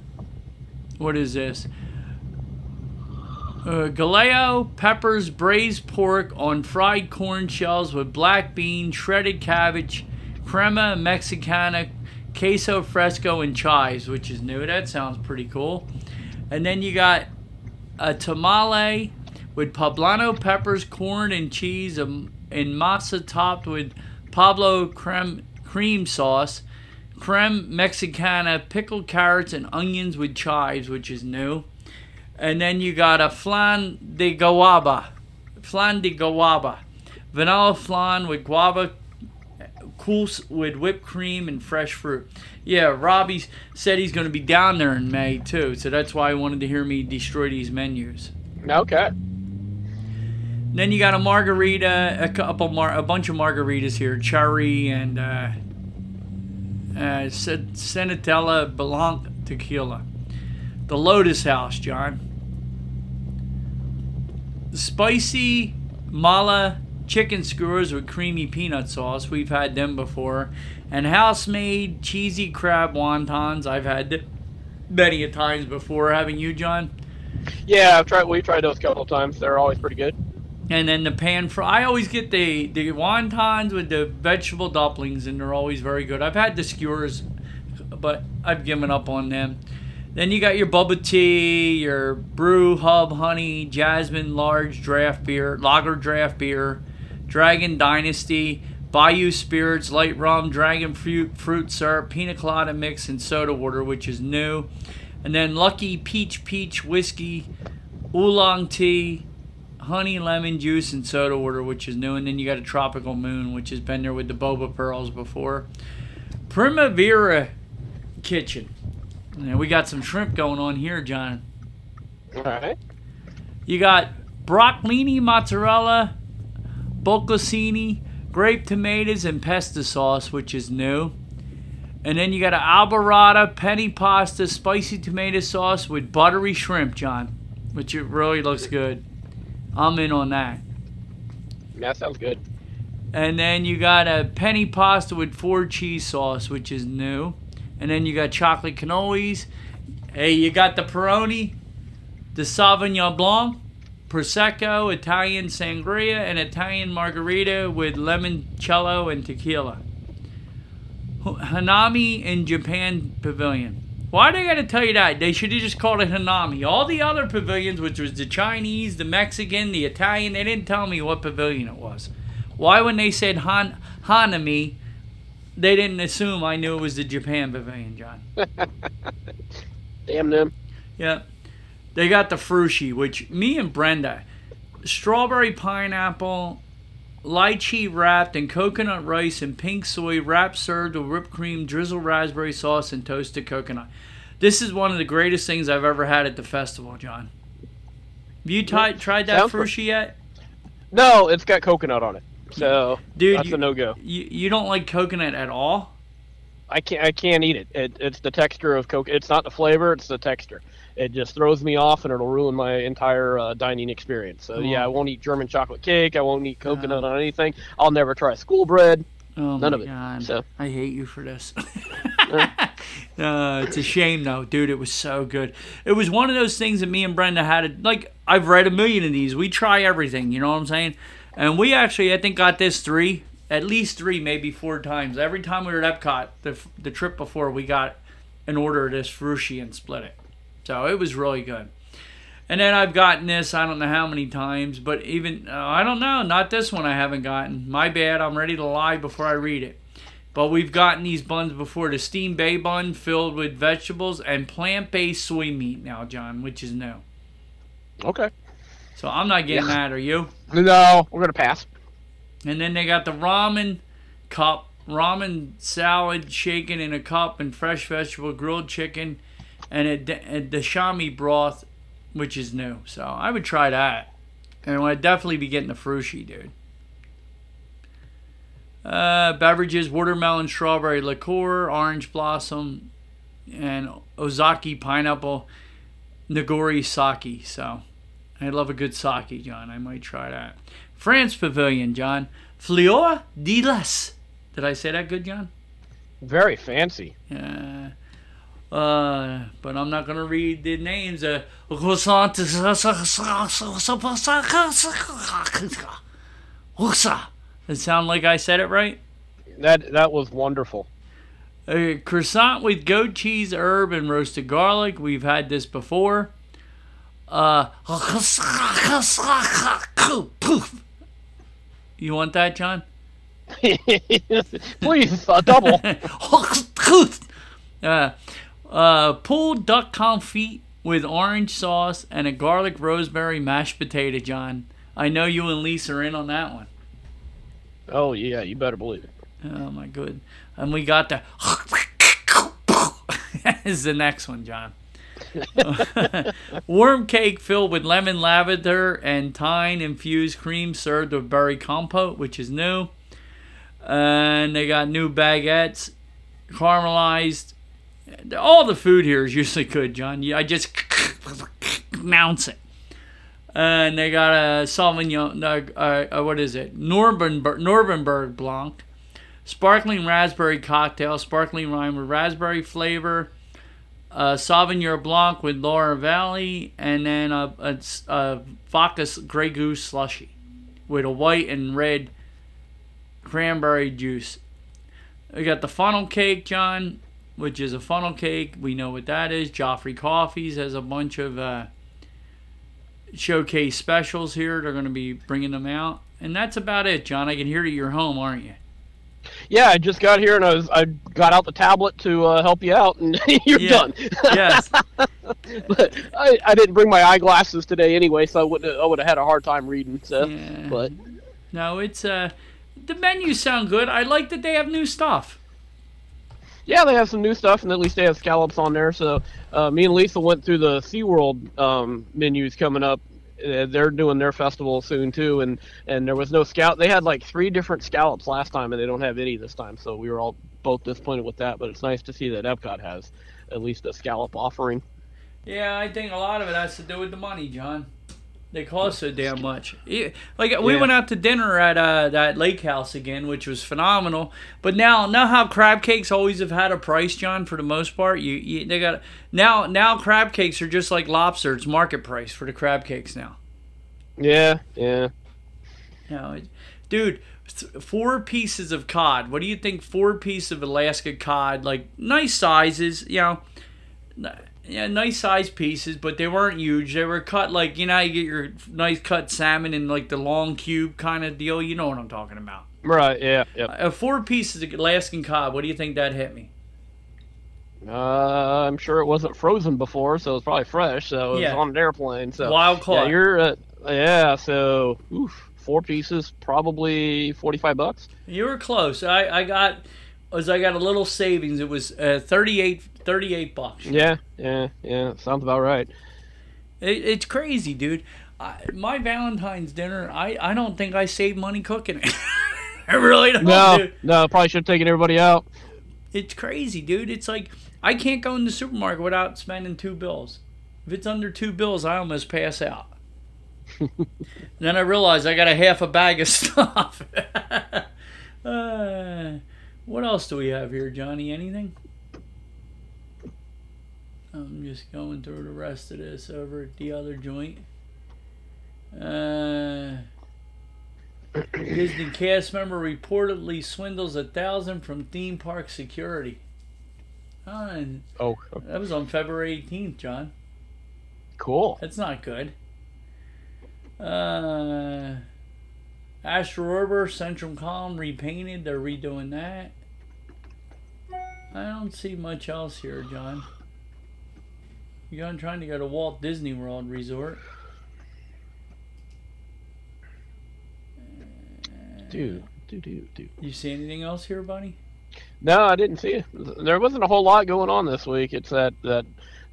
what is this? Uh, Galeo peppers, braised pork on fried corn shells with black bean, shredded cabbage, crema mexicana, queso fresco, and chives, which is new. That sounds pretty cool. And then you got a tamale with poblano peppers, corn, and cheese, and masa topped with Pablo creme cream sauce, creme mexicana, pickled carrots, and onions with chives, which is new. And then you got a flan de guava. Flan de guava. Vanilla flan with guava cool with whipped cream and fresh fruit. Yeah, Robbie said he's going to be down there in May too, so that's why he wanted to hear me destroy these menus. Okay. Then you got a margarita, a couple mar- a bunch of margaritas here, cherry and uh, uh, Senatella Blanc tequila. The Lotus House, John. Spicy mala chicken skewers with creamy peanut sauce. We've had them before. And house made cheesy crab wontons. I've had many a times before. Haven't you, John? Yeah, I've tried. We've tried those a couple of times. They're always pretty good. And then the pan fry. I always get the the wontons with the vegetable dumplings, and they're always very good. I've had the skewers, but I've given up on them. Then you got your bubba tea, your brew hub honey, jasmine large draft beer, lager draft beer, Dragon Dynasty, Bayou Spirits, light rum, dragon fruit, fruit syrup, pina colada mix, and soda water, which is new. And then Lucky Peach Peach whiskey, oolong tea, honey lemon juice, and soda water, which is new. And then you got a Tropical Moon, which has been there with the boba pearls before. Primavera Kitchen. Yeah, we got some shrimp going on here, John. All right. You got broccolini, mozzarella, bocconcini, grape tomatoes, and pesto sauce, which is new. And then you got an alborada, penne pasta, spicy tomato sauce with buttery shrimp, John, which it really looks good. I'm in on that. That sounds good. And then you got a penne pasta with four cheese sauce, which is new. And then you got chocolate cannolis. Hey, you got the Peroni, the Sauvignon Blanc, Prosecco, Italian Sangria, and Italian Margarita with limoncello and tequila. Hanami in Japan Pavilion. Why they gotta tell you that? They should have just called it Hanami. All the other pavilions, which was the Chinese, the Mexican, the Italian, they didn't tell me what pavilion it was. Why, when they said Han Hanami, they didn't assume I knew it was the Japan Pavilion, John? Damn them. Yeah. They got the frushi, which me and Brenda, strawberry pineapple, lychee wrapped in coconut rice and pink soy wrapped served with whipped cream, drizzled raspberry sauce, and toasted coconut. This is one of the greatest things I've ever had at the festival, John. Have you t- tried that Sounds frushi yet? No, it's got coconut on it. So Dude, that's you, a no go. You, you don't like coconut at all? I can't I can't eat it. it. It's the texture of coke. It's not the flavor. It's the texture. It just throws me off, and it'll ruin my entire uh, dining experience. So yeah, I won't eat German chocolate cake. I won't eat coconut on anything. I'll never try school bread. Oh None of it. god. So- I hate you for this. uh, it's a shame though, dude. It was so good. It was one of those things that me and Brenda had. Like I've read a million of these. We try everything. You know what I'm saying? And we actually, I think, got this three, at least three, maybe four times. Every time we were at Epcot, the the trip before, we got an order of this frushi and split it. So it was really good. And then I've gotten this, I don't know how many times, but even, uh, I don't know, not this one I haven't gotten. My bad, I'm ready to lie before I read it. But we've gotten these buns before the steamed bay bun filled with vegetables and plant based soy meat now, John, which is new. Okay. So I'm not getting Yeah. that, are you? No, we're gonna pass. And then they got the ramen cup, ramen salad shaken in a cup, and fresh vegetable, grilled chicken, and a, da- a dashami broth, which is new. So I would try that. And I'd definitely be getting the frushi, dude. Uh, beverages: watermelon, strawberry liqueur, orange blossom, and Ozaki pineapple, Nigori sake. So I love a good sake, John. I might try that. France Pavilion, John. Fleur de Lis. Did I say that good, John? Very fancy. Yeah. Uh, but I'm not gonna read the names. Uh, Does it sound like I said it right? That that was wonderful. A croissant with goat cheese, herb, and roasted garlic. We've had this before. Uh, you want that, John? Please, a double. uh, uh, pulled duck confit with orange sauce and a garlic rosemary mashed potato, John. I know you and Lisa are in on that one. oh yeah, you better believe it. Oh my good. And we got the is the next one, John. Worm cake filled with lemon lavender and thyme infused cream served with berry compote, which is new. And they got new baguettes, caramelized. All the food here is usually good, John. I just announce it. And they got a Sauvignon, uh, uh, what is it? Norbenberg, Norbenberg Blanc, sparkling raspberry cocktail, sparkling wine with raspberry flavor, uh, Sauvignon Blanc with Loire Valley, and then a, a, a vodka Grey Goose slushy with a white and red cranberry juice. We got the funnel cake, John, which is a funnel cake. We know what that is. Joffrey Coffees has a bunch of uh, showcase specials here. They're going to be bringing them out. And that's about it, John. I can hear you. You're home, aren't you? Yeah, I just got here and I was I got out the tablet to uh, help you out, and you're Yeah. done. Yes. but I, I didn't bring my eyeglasses today anyway, so I would I would have had a hard time reading. So, Yeah. but No, it's uh the menus sound good. I like that they have new stuff. Yeah, they have some new stuff, and at least they have scallops on there. So, uh, me and Lisa went through the SeaWorld um, menus coming up. Uh, they're doing their festival soon too, and and there was no scout. They had like three different scallops last time, and they don't have any this time. So we were all both disappointed with that. But it's nice to see that Epcot has at least a scallop offering. Yeah, I think a lot of it has to do with the money, John. They cost so damn much. Like we Yeah. went out to dinner at uh, that lake house again, which was phenomenal. But now, now how crab cakes always have had a price, John. For the most part, you, you they got now now crab cakes are just like lobster. It's market price for the crab cakes now. Yeah, yeah. You know, it, dude, four pieces of cod. What do you think? Four pieces of Alaska cod, like nice sizes, you know, yeah, nice size pieces, but they weren't huge. They were cut like you know, you get your nice cut salmon in like the long cube kind of deal. You know what I'm talking about? Right. Yeah. Yeah. Uh, four pieces of Alaskan cod. What do you think that hit me? Uh, I'm sure it wasn't frozen before, so it's probably fresh. So it was on an airplane. So Wild yeah, caught. you're uh, yeah. So oof, four pieces, probably forty-five bucks. You were close. I I got As I got a little savings. It was uh, 38, 38 bucks. Yeah, yeah, yeah. Sounds about right. It, it's crazy, dude. I, my Valentine's dinner, I, I don't think I saved money cooking it. I really don't. No, dude. no. Probably should have taken everybody out. It's crazy, dude. It's like I can't go in the supermarket without spending two bills. If it's under two bills, I almost pass out. then I realize I got a half a bag of stuff. uh, what else do we have here, Johnny? Anything? I'm just going through the rest of this over at the other joint. Uh, Disney cast member reportedly swindles a thousand from theme park security. Oh, Oh, that was on February 18th, John. cool. That's not good. Uh, Astro Orbiter, Central Column repainted. They're redoing that. I don't see much else here, John. You going trying to go to Walt Disney World Resort? Dude, dude, dude, dude. You see anything else here, buddy? No, I didn't see it. There wasn't a whole lot going on this week. It's that that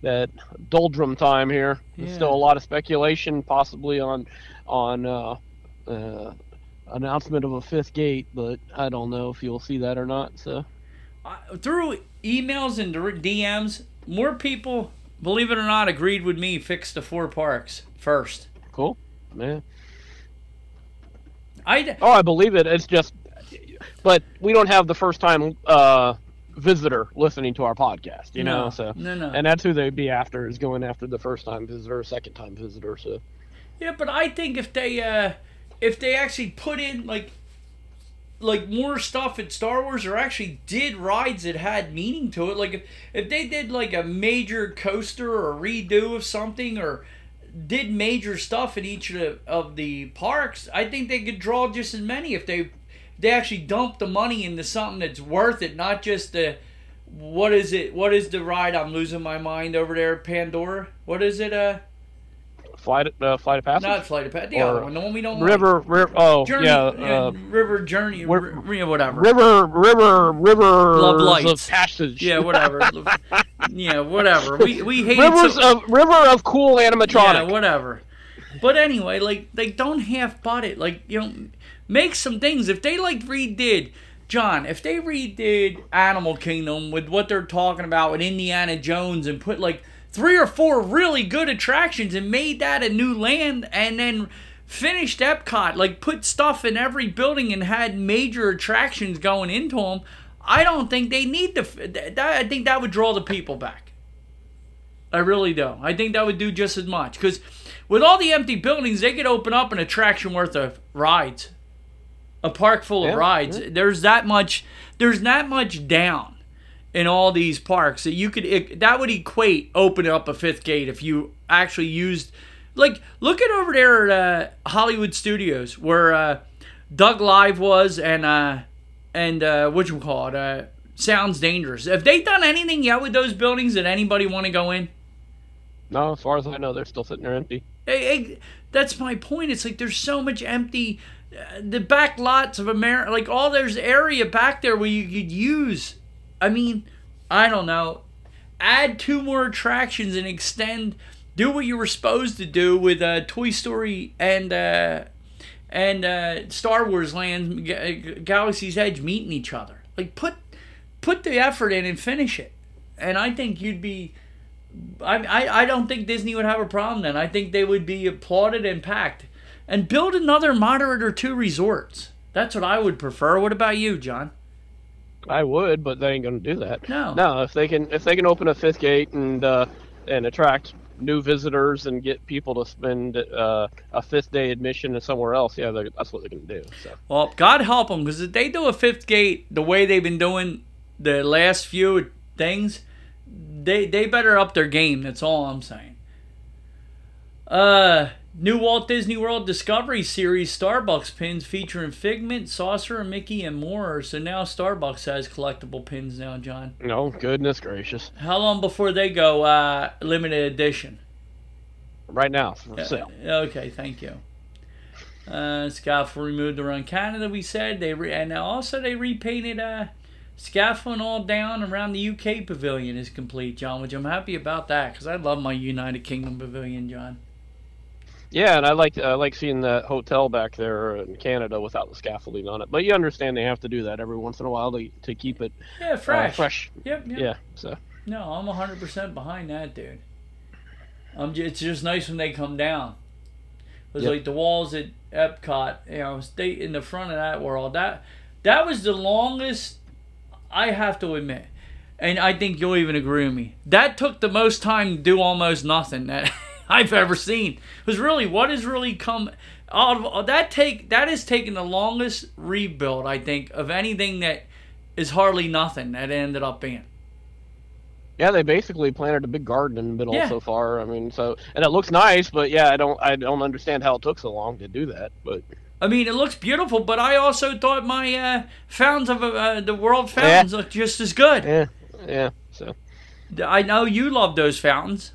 that doldrum time here. There's still a lot of speculation, possibly on on uh, uh, announcement of a fifth gate, but I don't know if you'll see that or not. So I- through emails and DMs, more people, believe it or not, agreed with me. Fix the four parks first. cool, man. I Oh, I believe it. It's just, but we don't have the first time uh, visitor listening to our podcast, you know. So no, no. and that's who they'd be after is going after the first time visitor, second time visitor. So Yeah, but I think if they uh if they actually put in like like more stuff at Star Wars or actually did rides that had meaning to it, like if, if they did like a major coaster or redo of something or did major stuff at each of the, of the parks, I think they could draw just as many if they they actually dump the money into something that's worth it, not just the what is it? What is the ride? I'm losing my mind over there, Pandora. What is it? Uh, flight uh, flight of passage, not Flight of Passage. The Or other one, the one we don't like. river, river. Oh Journey, yeah, uh, uh, River Journey, Ri- r- whatever. river, river, river. Love lights. of passage. yeah, whatever. yeah, whatever. We we hate Rivers so, of river of cool yeah, whatever. But anyway, like they don't half butt it. Like you know, make some things. If they like redid John, if they redid Animal Kingdom with what they're talking about with Indiana Jones and put like three or four really good attractions and made that a new land and then finished Epcot, like put stuff in every building and had major attractions going into them, I don't think they need to. That, I think that would draw the people back. I really do. I think that would do just as much because with all the empty buildings, they could open up an attraction worth of rides, a park full of Yeah, rides. There's that much. There's that much down in all these parks that you could it, that would equate opening up a fifth gate if you actually used like look at over there at uh, Hollywood Studios where uh, Doug Live was and uh, and uh, what you call it uh, Sounds Dangerous. Have they done anything yet with those buildings that anybody want to go in? No, as far as I know, they're still sitting there empty. Hey, hey, that's my point. It's like there's so much empty. Uh, the back lots of America, like all there's area back there where you could use. I mean, I don't know. Add two more attractions and extend. Do what you were supposed to do with uh, Toy Story and uh, and uh, Star Wars Land, Ga- Galaxy's Edge meeting each other. Like put put the effort in and finish it. And I think you'd be. I, I, I don't think Disney would have a problem then. I think they would be applauded and packed. And build another moderate or two resorts. That's what I would prefer. What about you, John? I would, but they ain't gonna do that. No. No, if they can, if they can open a fifth gate and uh, and attract new visitors and get people to spend uh, a fifth day admission to somewhere else, yeah, that's what they can do. So Well, God help them, because if they do a fifth gate the way they've been doing the last few things, they they better up their game. That's all I'm saying. Uh, new Walt Disney World Discovery Series Starbucks pins featuring Figment, Saucer, Mickey, and more. So now Starbucks has collectible pins now, John. no, goodness gracious, How long before they go uh, limited edition? right now for sale. Okay, thank you. Uh, scaffold removed around Canada. We said they re- and also they repainted uh, scaffolding all down around the UK pavilion is complete, John. Which I'm happy about that because I love my United Kingdom pavilion, John. Yeah, and I like I like seeing that hotel back there in Canada without the scaffolding on it. But you understand they have to do that every once in a while to to keep it Yeah, uh, fresh. fresh. Yep, yep. Yeah. So No, I'm 100% behind that, dude. It's just nice when they come down. It was Yep. like the walls at Epcot, you know, stay in the front of that world. That that was the longest I have to admit. And I think you'll even agree with me. That took the most time to do almost nothing that I've ever seen. Was really what has really come out of that take that has taken the longest rebuild I think of anything that is hardly nothing that ended up being. yeah, they basically planted a big garden in the middle Yeah. so far. I mean, so and it looks nice, but yeah, I don't I don't understand how it took so long to do that. But I mean, it looks beautiful, but I also thought my uh, fountains of uh, the world fountains looked just as good. yeah, yeah. So I know you love those fountains,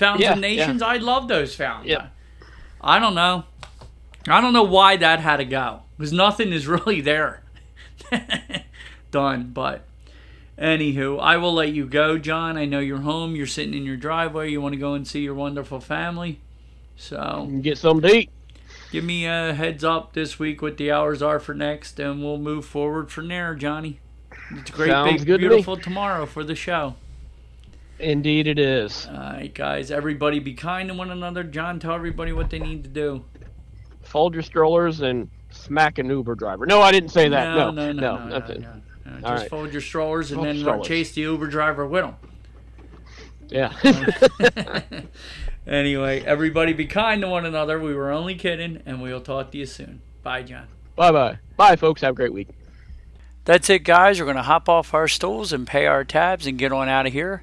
fountains Yeah, of nations. I love those fountains. Yep. I don't know. I don't know why that had to go because nothing is really there. Done, but anywho, I will let you go, John. I know you're home. You're sitting in your driveway. You want to go and see your wonderful family. So get some to eat. give me a heads up this week what the hours are for next, and we'll move forward from there, Johnny. It's a great, Sounds big, beautiful tomorrow for the show. Indeed, it is. All right, guys. Everybody be kind to one another. John, tell everybody what they need to do. Fold your strollers and smack an Uber driver. No, I didn't say that. no, No, no, no, no, that's it. no, no. Just right. fold your strollers and Fold then strollers. chase the Uber driver with them. Yeah. Anyway, everybody be kind to one another. We were only kidding, and we'll talk to you soon. Bye, John. bye bye. Bye, folks. Have a great week. That's it, guys. We're going to hop off our stools and pay our tabs and get on out of here.